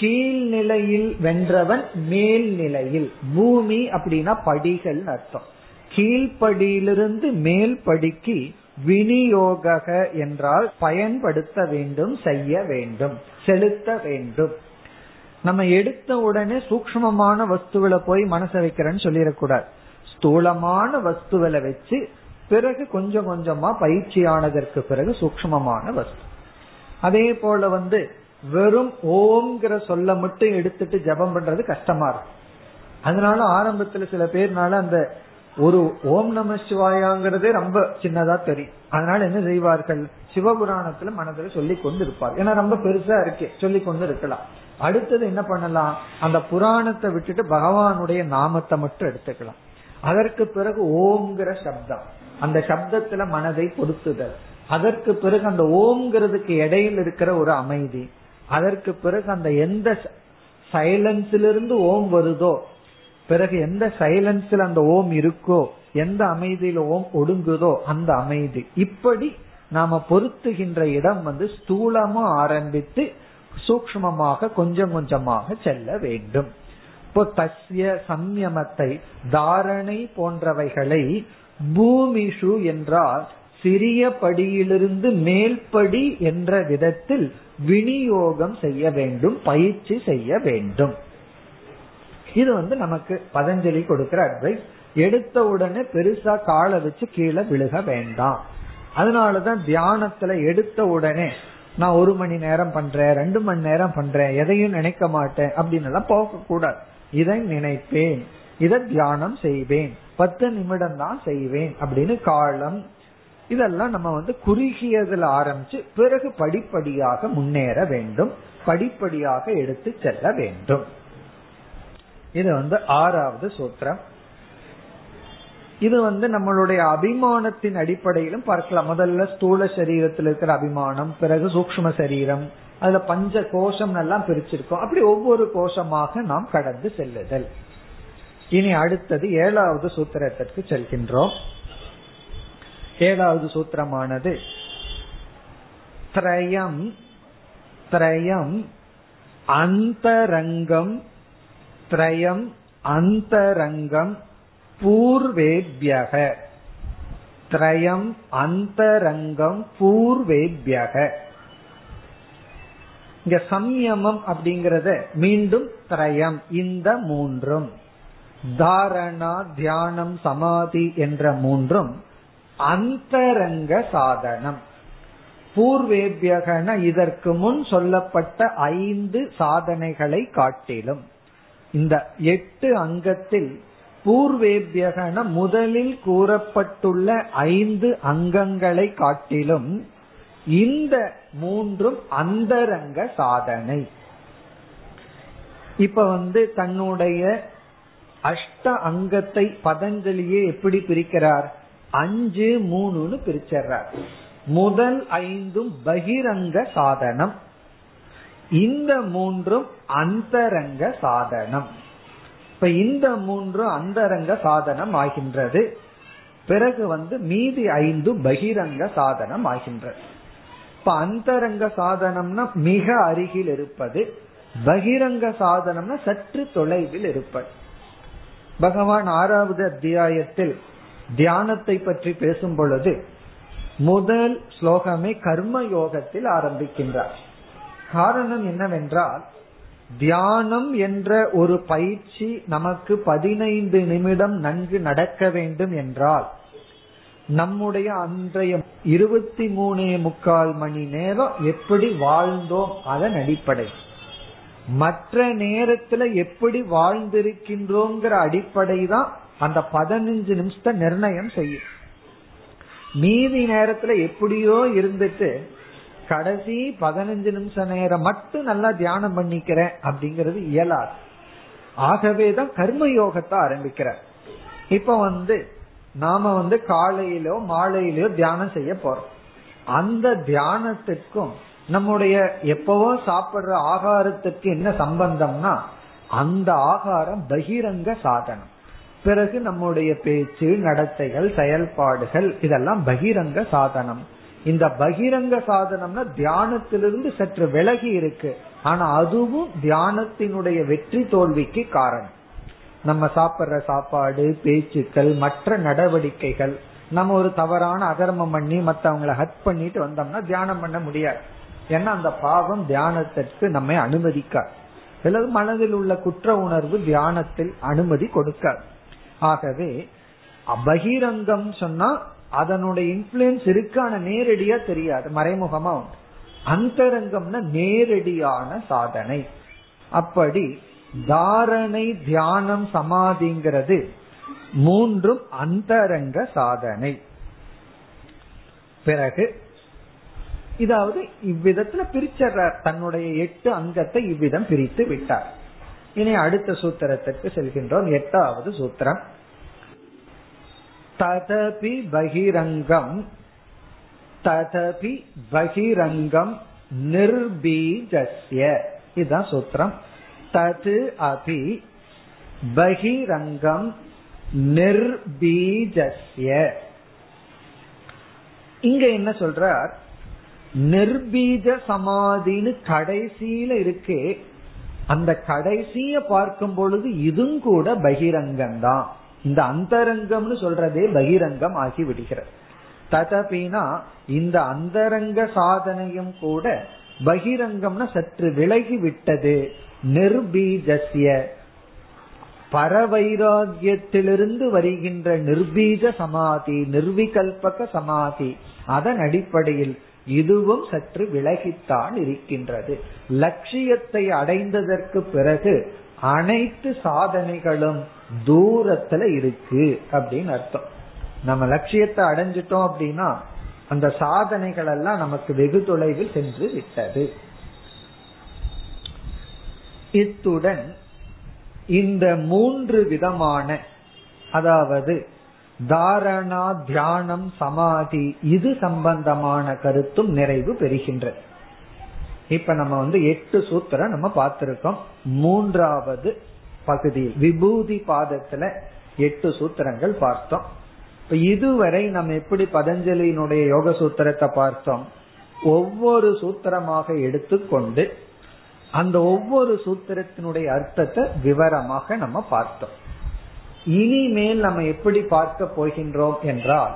கீழ்நிலையில் வென்றவன் மேல்நிலையில். பூமி அப்படின்னா படிகள் அர்த்தம். கீழ்ப்படியிலிருந்து மேல் படிக்கு விநியோக என்றால் பயன்படுத்த வேண்டும் செய்ய வேண்டும் செலுத்த வேண்டும். நம்ம எடுத்த உடனே சூக்மமான வஸ்துவில போய் மனசை வைக்கிறேன்னு சொல்லிடக்கூடாது. ஸ்தூலமான வஸ்துவில வச்சு பிறகு கொஞ்சம் கொஞ்சமா பயிற்சியானதற்கு பிறகு சூக்மமான வஸ்து. அதே போல வந்து வெறும் ஓம்ங்கிற சொல்ல மட்டும் எடுத்துட்டு ஜபம் பண்றது கஷ்டமா இருக்கும். அதனால ஆரம்பத்துல சில பேர்னால அந்த ஒரு ஓம் நம சிவாயாங்கிறதே ரொம்ப சின்னதா தெரியும். அதனால என்ன செய்வார்கள்? சிவபுராணத்துல மனதில் சொல்லி கொண்டு இருப்பார் ஏன்னா ரொம்ப பெருசா இருக்கே சொல்லி கொண்டு இருக்கலாம் அடுத்தது என்ன பண்ணலாம்? அந்த புராணத்தை விட்டுட்டு பகவானுடைய நாமத்தை மட்டும் எடுத்துக்கலாம். அதற்கு பிறகு ஓம்ங்கிற சப்தம். அந்த சப்தத்துல மனதை பொருத்துதல். அதற்கு பிறகு அந்த ஓம்ங்கிறதுக்கு இடையில் இருக்கிற ஒரு அமைதி. அதற்கு பிறகு அந்த எந்த சைலன்ஸிலிருந்து ஓம் வருதோ பிறகு எந்த சைலன்ஸில் அந்த ஓம் இருக்கோ எந்த அமைதியில ஓம் ஒடுங்குதோ அந்த அமைதி. இப்படி நாம பொருத்துகின்ற இடம் வந்து ஸ்தூலமா ஆரம்பித்து சூக்மமாக கொஞ்சம் கொஞ்சமாக செல்ல வேண்டும். இப்போ தஸ்ய சம்யமத்தை தாரணை போன்றவைகளை பூமிஷு என்றால் சிறிய படியிலிருந்து மேல்படி என்ற விதத்தில் விநியோகம் செய்ய வேண்டும் பயிற்சி செய்ய வேண்டும். இது வந்து நமக்கு பதஞ்சலி கொடுக்கிற அட்வைஸ் எடுத்த உடனே பெருசா காலை வச்சு கீழே விழுக வேண்டாம். அதனாலதான் தியானத்துல எடுத்த உடனே நான் ஒரு மணி நேரம் பண்றேன் ரெண்டு மணி நேரம் பண்றேன் எதையும் நினைக்க மாட்டேன் அப்படின்னு எல்லாம் போக கூடாது இதை நினைப்பேன். இதை தியானம் செய்வேன். பத்து நிமிடம் தான் செய்வேன் அப்படின்னு காலம். இதெல்லாம் நம்ம வந்து குறுகியதுல ஆரம்பிச்சு பிறகு படிப்படியாக முன்னேற வேண்டும். படிப்படியாக எடுத்து செல்ல வேண்டும். இது வந்து ஆறாவது சூத்திரம். இது வந்து நம்மளுடைய அபிமானத்தின் அடிப்படையிலும் பார்க்கலாம். முதல்ல ஸ்தூல சரீரத்தில் இருக்கிற அபிமானம் பிறகு சூக்ம சரீரம் அதுல பஞ்ச கோஷம் எல்லாம் பிரிச்சிருக்கோம். அப்படி ஒவ்வொரு கோஷமாக நாம் கடந்து செல்லுதல். இனி அடுத்தது ஏழாவது சூத்திரத்திற்கு செல்கின்றோம். ஏழாவது சூத்திரமானது திரயம் திரயம் அந்தரங்கம் திரயம் அந்தரங்கம் பூர்வேபியக திரயம் அந்தரங்கம் பூர்வேபியக இங்க சம்யமம் அப்படிங்கறத மீண்டும் திரயம் இந்த மூன்றும். தாரணா தியானம் சமாதி என்ற மூன்றும் அந்தரங்க சாதனம். பூர்வேபியகன இதற்கு முன் சொல்லப்பட்ட ஐந்து சாதனைகளை காட்டிலும் இந்த எட்டு அங்கத்தில் பூர்வேபியகன முதலில் கூறப்பட்டுள்ள ஐந்து அங்கங்களை காட்டிலும் இந்த மூன்றும் அந்தரங்க சாதனை. இப்ப வந்து தன்னுடைய அஷ்ட அங்கத்தை பதஞ்சலியே எப்படி பிரிக்கிறார்? அஞ்சு மூணுன்னு பிரிச்சர்றார். முதல் ஐந்தும் பகிரங்க சாதனம். இந்த மூன்றும் அந்தரங்க சாதனம். இப்ப இந்த மூன்றும் அந்தரங்க சாதனம் ஆகின்றது. பிறகு வந்து மீதி ஐந்து பகிரங்க சாதனம் ஆகின்றது. இப்ப அந்தரங்க சாதனம்னா மிக அருகில் இருப்பது பகிரங்க சாதனம்னா சற்று தொலைவில் இருப்பது. பகவான் ஆறாவது அத்தியாயத்தில் தியானத்தை பற்றி பேசும் பொழுது முதல் ஸ்லோகமே கர்ம யோகத்தில் ஆரம்பிக்கின்றார். காரணம் என்னவென்றால் தியானம் என்ற ஒரு பயிற்சி நமக்கு பதினைந்து நிமிடம் நன்கு நடக்க வேண்டும் என்றால் நம்முடைய அன்றைய இருபத்தி மூணே முக்கால் மணி நேரம் எப்படி வாழ்ந்தோம் அதன் அடிப்படை. மற்ற நேரத்துல எப்படி வாழ்ந்திருக்கின்றோங்கிற அடிப்படை தான் அந்த பதினஞ்சு நிமிஷத்தை நிர்ணயம் செய்யும். மீதி நேரத்துல எப்படியோ இருந்துட்டு கடைசி பதினஞ்சு நிமிஷ நேரம் மட்டும் நல்லா தியானம் பண்ணிக்கிறேன் அப்படிங்கிறது இயலாது. ஆகவேதான் கர்ம யோகத்தை ஆரம்பிக்கிறார். இப்ப வந்து நாம வந்து காலையிலோ மாலையிலோ தியானம் செய்ய போறோம். அந்த தியானத்துக்கும் நம்முடைய எப்பவோ சாப்பிடுற ஆகாரத்துக்கு என்ன சம்பந்தம்னா அந்த ஆகாரம் பகிரங்க சாதனம். பிறகு நம்முடைய பேச்சு நடத்தைகள் செயல்பாடுகள் இதெல்லாம் பகிரங்க சாதனம். இந்த பகிரங்க சாதனம்னா தியானத்திலிருந்து சற்று விலகி இருக்கு. ஆனா அதுவும் தியானத்தினுடைய வெற்றி தோல்விக்கு காரணம். நம்ம சாப்பிடுற சாப்பாடு பேச்சுக்கள் மற்ற நடவடிக்கைகள் நம்ம ஒரு தவறான அகர்மம் பண்ணி மற்றவங்களை ஹட் பண்ணிட்டு வந்தோம்னா தியானம் பண்ண முடியாது. ஏன்னா அந்த பாவம் தியானத்திற்கு நம்மை அனுமதிக்காது. சிலது மனதில் உள்ள குற்ற உணர்வு தியானத்தில் அனுமதி கொடுக்காது. ஆகவே பகிரங்கம் சொன்னா அதனுடைய இன்ஃபுளுன்ஸ் இருக்கு ஆனா நேரடியா தெரியாது மறைமுகமா உண்டு. அந்தரங்கம்னா நேரடியான சாதனை. அப்படி தாரணை தியானம் சமாதிங்கிறது மூன்றும் அந்தரங்க சாதனை. பிறகு இதாவது இவ்விதத்துல பிரிச்சர்றார். தன்னுடைய எட்டு அங்கத்தை இவ்விதம் பிரித்து விட்டார். இனி அடுத்த சூத்திரத்திற்கு செல்கின்றோம். எட்டாவது சூத்திரம். ததபி பகிரங்கம் ததபி பகிரங்கம் நிர்பீஜஸ்ய. இதுதான் சூத்திரம். தது அபி பகிரங்கம் நிர்பீஜஸ்ய. இங்க என்ன சொல்றார்? நிர்பீஜ சமாதின்னு கடைசியில இருக்கே அந்த கடைசிய பார்க்கும் பொழுது இதுவும் கூட பகிரங்கம் தான். இந்த அந்தரங்கம்னு சொல்றதே பகிரங்கம் ஆகி விடுகிறது ததபினா இந்த அந்தரங்க சாதனையும் கூட பகிரங்கம்னா சற்று விலகி விட்டது. நிர்பீஜஸ்ய. பரவைராகியத்திலிருந்து வருகின்ற நிர்பீஜ சமாதி நிர்விகல்பக சமாதி அதன் அடிப்படையில் இதுவும் சற்று விலகித்தான் இருக்கின்றது. லட்சியத்தை அடைந்ததற்கு பிறகு அனைத்து சாதனைகளும் தூரத்துல இருக்கு அப்படின்னு அர்த்தம். நம்ம லட்சியத்தை அடைஞ்சிட்டோம் அப்படின்னா அந்த சாதனைகள் எல்லாம் நமக்கு வெகு தொலைவில் சென்று விட்டது. இத்துடன் இந்த மூன்று விதமான அதாவது தாரணா தியானம் சமாதி இது சம்பந்தமான கருத்தும் நிறைவு பெறுகின்றது. இப்ப நம்ம வந்து எட்டு சூத்திரம் நம்ம பார்த்திருக்கோம். மூன்றாவது பகுதியில் விபூதி பாதத்துல எட்டு சூத்திரங்கள் பார்த்தோம். இப்ப இதுவரை நம்ம எப்படி பதஞ்சலியினுடைய யோக சூத்திரத்தை பார்த்தோம்? ஒவ்வொரு சூத்திரமாக எடுத்துக்கொண்டு அந்த ஒவ்வொரு சூத்திரத்தினுடைய அர்த்தத்தை விவரமாக நம்ம பார்த்தோம். இனிமேல் நம்ம எப்படி பார்க்க போகின்றோம் என்றால்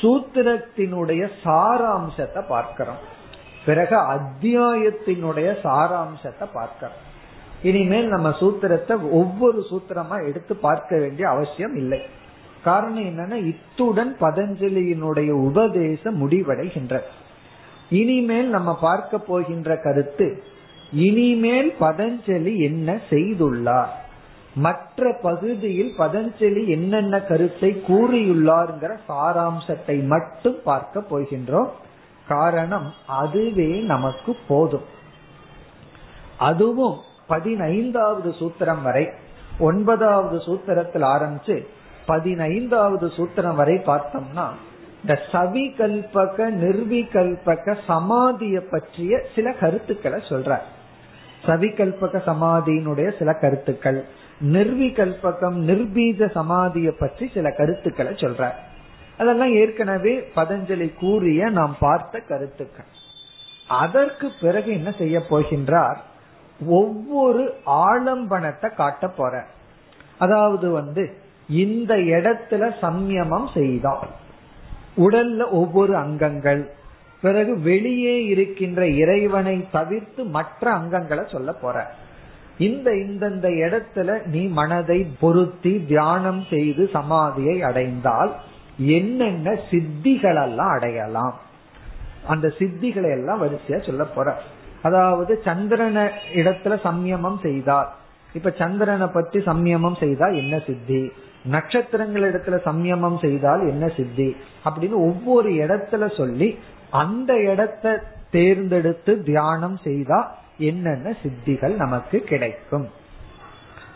சூத்திரத்தினுடைய சாராம்சத்தை பார்க்கிறோம். பிறகு அத்தியாயத்தினுடைய சாராம்சத்தை பார்க்கிறோம். இனிமேல் நம்ம சூத்திரத்தை ஒவ்வொரு சூத்திரமா எடுத்து பார்க்க வேண்டிய அவசியம் இல்லை. காரணம் என்னன்னா இத்துடன் பதஞ்சலியினுடைய உபதேசம் முடிவடைகின்ற இனிமேல் நம்ம பார்க்க போகின்ற கருத்து இனிமேல் பதஞ்சலி என்ன செய்துள்ளார்? மற்ற பகுதியில் பதஞ்சலி என்னென்ன கருத்தை கூறியுள்ளார்ங்கிற சாராம்சத்தை மட்டும் பார்க்க போகின்றோம். காரணம் அதுவே நமக்கு போதும். அதுவும் பதினைந்தாவது சூத்திரம் வரை ஒன்பதாவது சூத்திரத்தில் ஆரம்பிச்சு பதினைந்தாவது சூத்திரம் வரை பார்த்தோம்னா இந்த சவிகல்பக நிர்விகல்பக சமாதிய பற்றிய சில கருத்துக்களை சொல்ற சவிகல்பக சமாதியினுடைய சில கருத்துக்கள். நிர்விகல்பகம் நிர்பீஜ சமாதியை பற்றி சில கருத்துக்களை சொல்ற அதெல்லாம் ஏற்கனவே பதஞ்சலி கூறிய நாம் பார்த்த கருத்துக்கள். அதற்கு பிறகு என்ன செய்ய போகின்றார்? ஒவ்வொரு ஆலம்பனத்தை காட்ட போற அதாவது வந்து இந்த இடத்துல சம்யமம் செய்தால் உடல்ல ஒவ்வொரு அங்கங்கள் பிறகு வெளியே இருக்கின்ற இறைவனை தவிர்த்து மற்ற அங்கங்களை சொல்ல போற. இந்த இந்தந்த இடத்துல நீ மனதை பொருத்தி தியானம் செய்து சமாதியை அடைந்தால் என்னென்ன சித்திகள் எல்லாம் அடையலாம்? அந்த சித்திகளை எல்லாம் வரிசையா சொல்ல போற. அதாவது சந்திரன இடத்துல சம்யமம் செய்தால் இப்ப சந்திரனை பற்றி சம்யமம் செய்தால் என்ன சித்தி? நட்சத்திரங்கள் இடத்துல சம்யமம் செய்தால் என்ன சித்தி? அப்படின்னு ஒவ்வொரு இடத்துல சொல்லி அந்த இடத்தை தேர்ந்தெடுத்து தியானம் செய்தா என்னென்ன சித்திகள் நமக்கு கிடைக்கும்?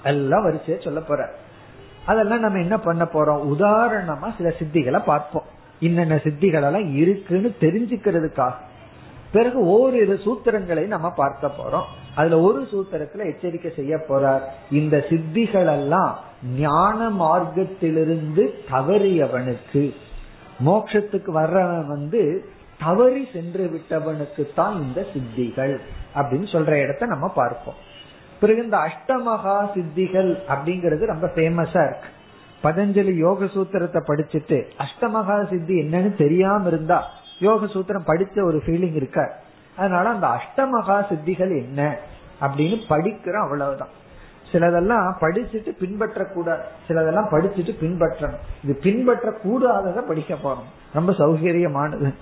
எல்லாம் வரிசையா சொல்ல போற. அதெல்லாம் நம்ம என்ன பண்ண போறோம்? உதாரணமா சில சித்திகளை பார்ப்போம். என்னென்ன சித்திகள் எல்லாம் இருக்குன்னு தெரிஞ்சுக்கிறதுக்காக. பிறகு ஓரிரு சூத்திரங்களை நம்ம பார்க்க போறோம். அதுல ஒரு சூத்திரத்துல எச்சரிக்கை செய்ய போறார். இந்த சித்திகள் எல்லாம் ஞான மார்க்கத்திலிருந்து தவறியவனுக்கு. மோட்சத்துக்கு வர்றவன் வந்து தவறி சென்று விட்டவனுக்கு தான் இந்த சித்திகள் அப்படின்னு சொல்ற இடத்த நம்ம பார்ப்போம். பிறகு இந்த அஷ்டமகா சித்திகள் அப்படிங்கிறது ரொம்ப ஃபேமஸா இருக்கு. பதஞ்சலி யோக சூத்திரத்தை படிச்சுட்டு அஷ்டமகா சித்தி என்னன்னு தெரியாம இருந்தா யோக சூத்திரம் படிச்ச ஒரு ஃபீலிங் இருக்க அதனால அந்த அஷ்டமகா சித்திகள் என்ன அப்படின்னு படிக்கிறோம் அவ்வளவுதான். சிலதெல்லாம் படிச்சுட்டு பின்பற்ற கூடாது சிலதெல்லாம் படிச்சுட்டு பின்பற்றணும். இது பின்பற்ற கூடாததை படிக்க போறோம். ரொம்ப சௌகரியமானது.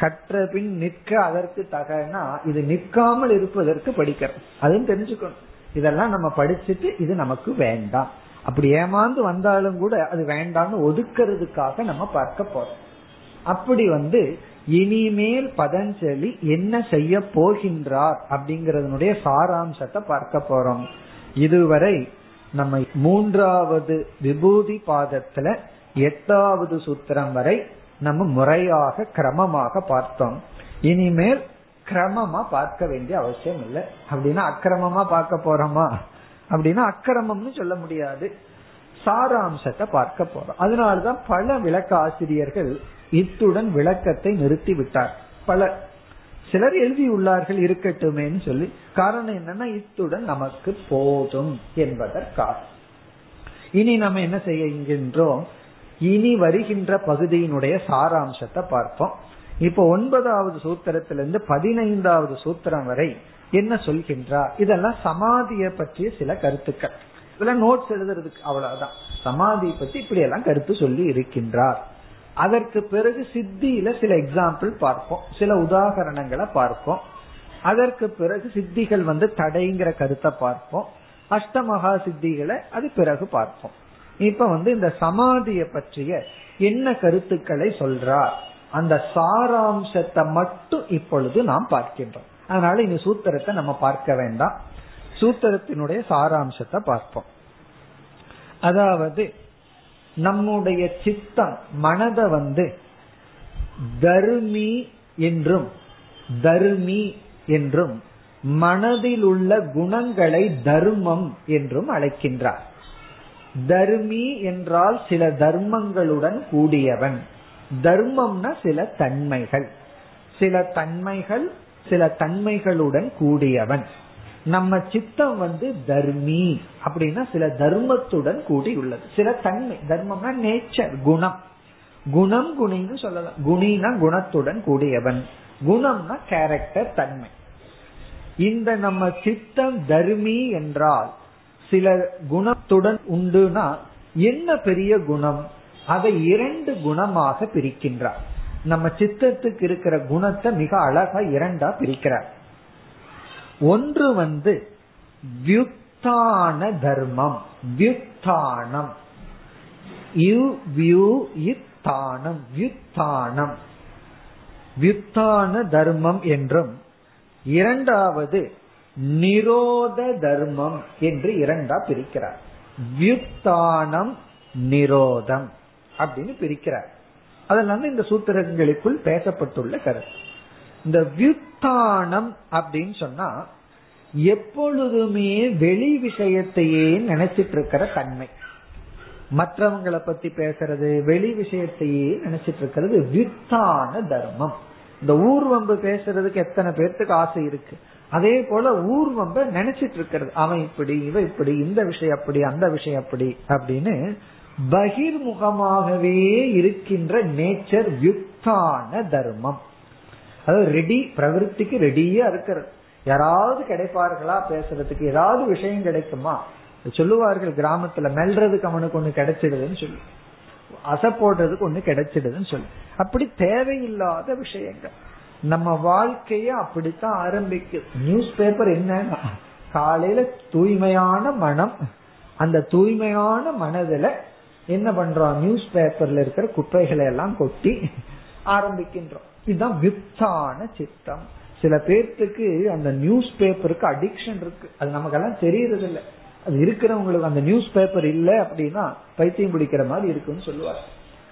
கற்ற பின் நிற்க அதற்கு தகனா இது நிற்காமல் இருப்பதற்கு படிக்கிறோம் அதுவும் தெரிஞ்சுக்கணும். இதெல்லாம் நம்ம படிச்சுட்டு இது நமக்கு வேண்டாம். அப்படி ஏமாந்து வந்தாலும் கூட அது வேண்டாம்னு ஒதுக்கிறதுக்காக நம்ம பார்க்க போறோம். அப்படி வந்து இனிமேல் பதஞ்சலி என்ன செய்ய போகின்றார் அப்படிங்கறதனுடைய சாராம்சத்தை பார்க்க போறோம். இதுவரை நம்ம மூன்றாவது விபூதி பாதத்துல எட்டாவது சூத்திரம் வரை நம்ம முறையாக கிரமமாக பார்த்தோம். இனிமேல் கிரமமா பார்க்க வேண்டிய அவசியம் இல்லை. அப்படின்னா அக்கிரமமா பார்க்க போறோமா? அப்படின்னா அக்கிரமம்னு சொல்ல முடியாது. சாராம்சத்தை பார்க்க போறோம். அதனாலதான் பல விளக்க ஆசிரியர்கள் இத்துடன் விளக்கத்தை நிறுத்தி விட்டார் பல சிலர் எழுதியுள்ளார்கள் இருக்கட்டுமேன்னு சொல்லி. காரணம் என்னன்னா இத்துடன் நமக்கு போதும் என்பதற்காக. இனி நம்ம என்ன செய்கின்றோம் இனி வருகின்ற பகுதியினுடைய சாராம்சத்தை பார்ப்போம். இப்ப ஒன்பதாவது சூத்திரத்திலிருந்து பதினைந்தாவது சூத்திரம் வரை என்ன சொல்கின்றார் இதெல்லாம் சமாதிய பற்றிய சில கருத்துக்கள். இதெல்லாம் நோட்ஸ் எழுதுறதுக்கு அவ்வளவுதான். சமாதி பத்தி இப்படி எல்லாம் கருத்து சொல்லி இருக்கின்றார். அதற்கு பிறகு சித்தியில சில எக்ஸாம்பிள் பார்ப்போம். சில உதாகரணங்களை பார்ப்போம். அதற்கு பிறகு சித்திகள் வந்து தடைங்கிற கருத்தை பார்ப்போம். அஷ்டமகா சித்திகளை அது பிறகு பார்ப்போம். இப்ப வந்து இந்த சமாதியை பற்றிய என்ன கருத்துக்களை சொல்றார்? அந்த சாராம்சத்தை மட்டும் இப்பொழுது நாம் பார்க்கின்றோம். அதனால இந்த சூத்திரத்தை நம்ம பார்க்க வேண்டாம். சூத்திரத்தினுடைய சாராம்சத்தை பார்ப்போம். அதாவது நம்முடைய சித்தம் மனதை வந்து தர்மி என்றும் தர்மி என்றும் மனதில் உள்ள குணங்களை தர்மம் என்றும் அழைக்கின்றார். தர்மி என்றால் சில தர்மங்களுடன் கூடியவன். தர்மம்னா சில தன்மைகள். சில தன்மைகள் சில தன்மைகளுடன் கூடியவன். நம்ம சித்தம் வந்து தர்மி அப்படின்னா சில தர்மத்துடன் கூடி உள்ளது சில தன்மை தர்மம்னா நேச்சர் குணம். குணம் குணின்னு சொல்லலாம். குணினா குணத்துடன் கூடியவன். குணம்னா கேரக்டர் தன்மை. இந்த நம்ம சித்தம் தர்மி என்றால் சில குணத்துடன் உண்டுனா என்ன பெரிய குணம்? அதை இரண்டு குணமாக பிரிக்கின்றார். நம்ம சித்தத்துக்கு இருக்கிற குணத்தை மிக அழகா இரண்டா பிரிக்கிறார். ஒன்று வந்து வியுக்தான தர்மம். வியுக்தானம். வியுத்தானம் வியுத்தானம் வியுத்தான தர்மம் என்றும் இரண்டாவது நிரோத தர்மம் என்று இரண்டா பிரிக்கிறார். வியுத்தானம் நிரோதம் அப்படின்னு பிரிக்கிறார். அதனால இந்த சூத்திரங்களுக்குள் பேசப்பட்டுள்ள கருத்து. இந்த வியுத்தானம் அப்படின்னு சொன்னா எப்பொழுதுமே வெளி விஷயத்தையே நினைச்சிட்டு இருக்கிற தன்மை. மற்றவங்களை பத்தி பேசுறது வெளி விஷயத்தையே நினைச்சிட்டு இருக்கிறது வித்தான தர்மம். இந்த ஊர்வம்பு பேசுறதுக்கு எத்தனை பேர்த்துக்கு ஆசை இருக்கு? அதே போல ஊர்வம்ப நினைச்சிட்டு இருக்கிறது. அவன் இப்படி இவன் இப்படி இந்த விஷயம் அப்படி அந்த விஷயம் அப்படி அப்படின்னு பகிர்முகமாகவே இருக்கின்ற நேச்சர் யுக்தான தர்மம். அதாவது ரெடி பிரவருத்திக்கு ரெடியா இருக்கிறது. யாராவது கிடைப்பார்களா பேசுறதுக்கு ஏதாவது விஷயம் கிடைக்குமா? சொல்லுவார்கள் கிராமத்துல மெல்றதுக்கு அவனுக்கு ஒண்ணு கிடைச்சிடுதுன்னு சொல்லி. அசை போடுறதுக்கு ஒண்ணு கிடைச்சிடுதுன்னு சொல்லி. அப்படி தேவையில்லாத விஷயங்கள். நம்ம வாழ்க்கைய அப்படித்தான் ஆரம்பிக்கும் நியூஸ் பேப்பர் என்னன்னா காலையில தூய்மையான மனம். அந்த தூய்மையான மனதுல என்ன பண்றோம்? நியூஸ் பேப்பர்ல இருக்கிற குப்பைகளை எல்லாம் கொட்டி ஆரம்பிக்கின்றோம். இதுதான் வித்தான சித்தம். சில பேர்த்துக்கு அந்த நியூஸ் பேப்பருக்கு அடிக்ஷன் இருக்கு. அது நமக்கெல்லாம் தெரியறது இல்லை அது இருக்கிறவங்களுக்கு அந்த நியூஸ் பேப்பர் இல்லை அப்படின்னா பைத்தியம் பிடிக்கிற மாதிரி இருக்குன்னு சொல்லுவாங்க.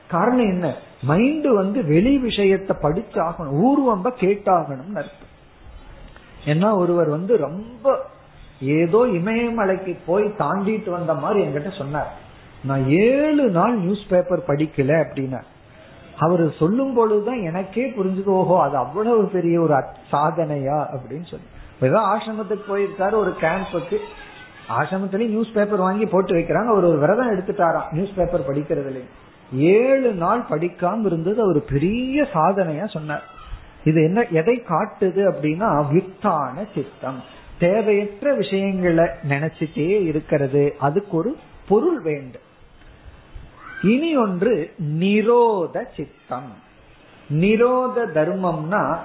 காரணம் என்ன? மைண்ட் வந்து வெளி விஷயத்தை படிச்சாகணும் ஊர்வம்ப கேட்டாகணும்னு அர்த்தம். ஏன்னா ஒருவர் வந்து ரொம்ப ஏதோ இமயமலைக்கு போய் தாண்டிட்டு வந்த மாதிரி என்கிட்ட சொன்னார். நான் ஏழு நாள் நியூஸ் பேப்பர் படிக்கல அப்படின்னா அவர் சொல்லும் பொழுதுதான் எனக்கே புரிஞ்சது ஓஹோ அது அவ்வளவு பெரிய ஒரு சாதனையா அப்படின்னு சொல்லி ஏதோ ஆசிரமத்துக்கு போயிருக்காரு ஒரு கேம்புக்கு ஆசிரமத்திலயும் நியூஸ் பேப்பர் வாங்கி போட்டு வைக்கிறாங்க அவர் ஒரு விரதம் எடுத்துட்டாராம். நியூஸ் பேப்பர் படிக்கிறதுல ஏழு நாள் படிக்காம இருந்தது அவர் பெரிய சாதனையா சொன்னார். இது என்ன எதை காட்டுது அப்படின்னா வித்தான சித்தம். தேவையற்ற விஷயங்களை நினைச்சிட்டே இருக்கிறது. அதுக்கு ஒரு பொருள் வேண்டும். இனி ஒன்று நிரோத சித்தம். நிரோத தர்மம்னா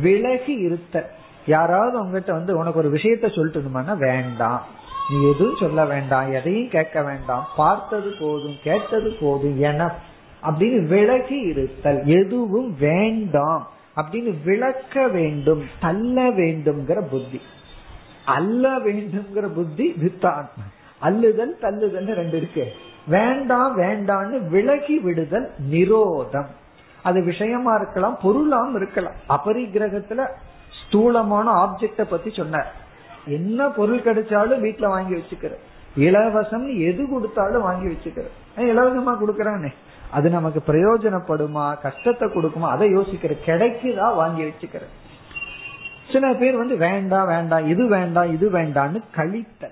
விலகி இருத்த யாராவது உங்ககிட்ட வந்து உனக்கு ஒரு விஷயத்த சொல்லிட்டு வேண்டாம். நீ எதுவும் சொல்ல வேண்டாம் எதையும் கேட்க வேண்டாம் பார்த்தது போதும் கேட்டது போதும் என அப்படின்னு விலகி இருத்தல். எதுவும் வேண்டாம் அப்படின்னு விளக்க வேண்டும் தள்ள வேண்டும்ங்கிற புத்தி. அல்ல வேண்டும்ங்கிற புத்தி வித்தான். அல்லுதல் தள்ளுதல் ரெண்டு இருக்கு. வேண்டாம் வேண்டாம்னு விலகி விடுதல் நிரோதம். அது விஷயமா இருக்கலாம் பொருளாம் இருக்கலாம். அபரிகிரகத்துல ஸ்தூலமான ஆப்ஜெக்ட பத்தி சொன்னார். என்ன பொருள் கிடைச்சாலும் வீட்டுல வாங்கி வச்சுக்கிற இலவசம் எது கொடுத்தாலும் வாங்கி வச்சுக்கிற இலவசமா கொடுக்கறானே. அது நமக்கு பிரயோஜனப்படுமா கஷ்டத்தை கொடுக்குமா அதை யோசிக்கிற கிடைக்குதா வாங்கி வச்சுக்கிற சில பேர் வந்து வேண்டாம் வேண்டாம் இது வேண்டாம் இது வேண்டாம்னு கழித்த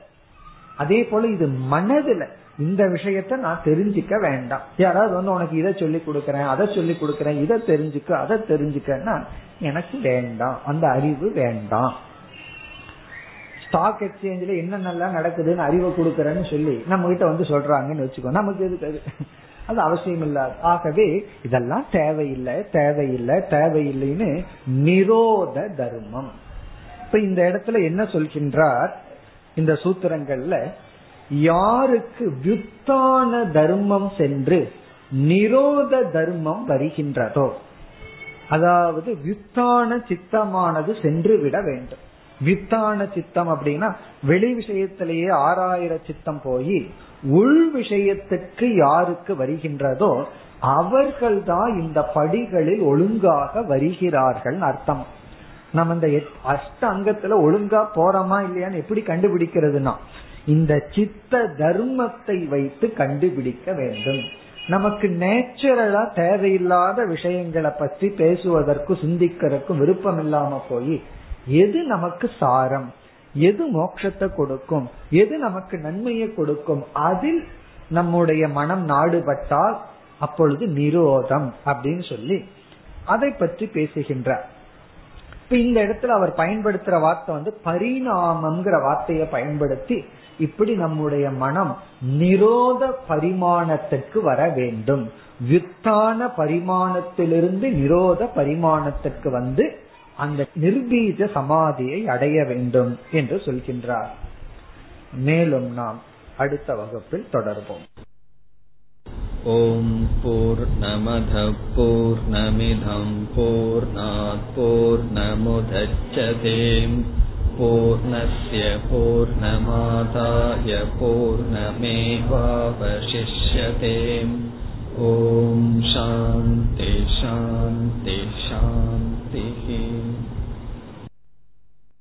அதே போல இது மனதுல இந்த விஷயத்த நான் தெரிஞ்சுக்க வேண்டாம். யாராவது வந்து உனக்கு இதை சொல்லி கொடுக்கறேன் அதை சொல்லி கொடுக்கறேன் இதை தெரிஞ்சுக்க அதை தெரிஞ்சுக்கன்னா எனக்கு வேண்டாம். அந்த அறிவு வேண்டாம். ஸ்டாக் எக்ஸ்சேஞ்சில் என்னென்னலாம் நடக்குதுன்னு அறிவை கொடுக்கறேன்னு சொல்லி நம்ம கிட்ட வந்து சொல்றாங்கன்னு வச்சுக்கோ. நமக்கு எதுக்கு அது? அது அவசியம் இல்லாது ஆகவே இதெல்லாம் தேவையில்லை தேவையில்லை தேவையில்லைன்னு நிரோத தர்மம். இப்ப இந்த இடத்துல என்ன சொல்கின்றார்? இந்த சூத்திரங்கள்ல யாருக்கு வித்தான தர்மம் சென்று நிரோத தர்மம் வருகின்றதோ அதாவது வித்தான சித்தமானது சென்று விட வேண்டும். வித்தான சித்தம் அப்படின்னா வெளி விஷயத்திலேயே ஆறாயிரம் சித்தம் போய் உள் விஷயத்துக்கு யாருக்கு வருகின்றதோ அவர்கள்தான் இந்த படிகளில் ஒழுங்காக வருகிறார்கள் அர்த்தம். நம்ம இந்த அஷ்ட அங்கத்துல ஒழுங்கா போறோமா இல்லையான்னு எப்படி கண்டுபிடிக்கிறதுனா இந்த சித்த தர்மத்தை வைத்து கண்டுபிடிக்க வேண்டும். நமக்கு நேச்சுரலா தேவையில்லாத விஷயங்களை பற்றி பேசுவதற்கும் சிந்திக்கிறதுக்கும் விருப்பம் இல்லாம போய் எது நமக்கு சாரம்? எது மோட்சத்தை கொடுக்கும்? எது நமக்கு நன்மையை கொடுக்கும்? அதில் நம்முடைய மனம் நாடுபட்டால் அப்பொழுது நிரோதம் அப்படின்னு சொல்லி அதை பற்றி பேசுகின்றார். இப்ப இந்த இடத்துல அவர் பயன்படுத்துற வார்த்தை வந்து பரிணாமம்ங்கிற வார்த்தையை பயன்படுத்தி இப்படி நம்முடைய மனம் நிரோத பரிமாணத்திற்கு வர வேண்டும். வித்தான பரிமாணத்திலிருந்து நிரோத பரிமாணத்திற்கு வந்து அந்த நிர்பீஜ சமாதியை அடைய வேண்டும் என்று சொல்கின்றார் மேலும் நாம் அடுத்த வகுப்பில் தொடர்போம் ॐ पूर्नमधपूर्नमिधम्पूर्णापूर्नमुधच्छते पूर्णस्य पूर्णमादाय पूर्णमेवावशिष्यते ॐ शान्ति शान्ति शान्ति رزقه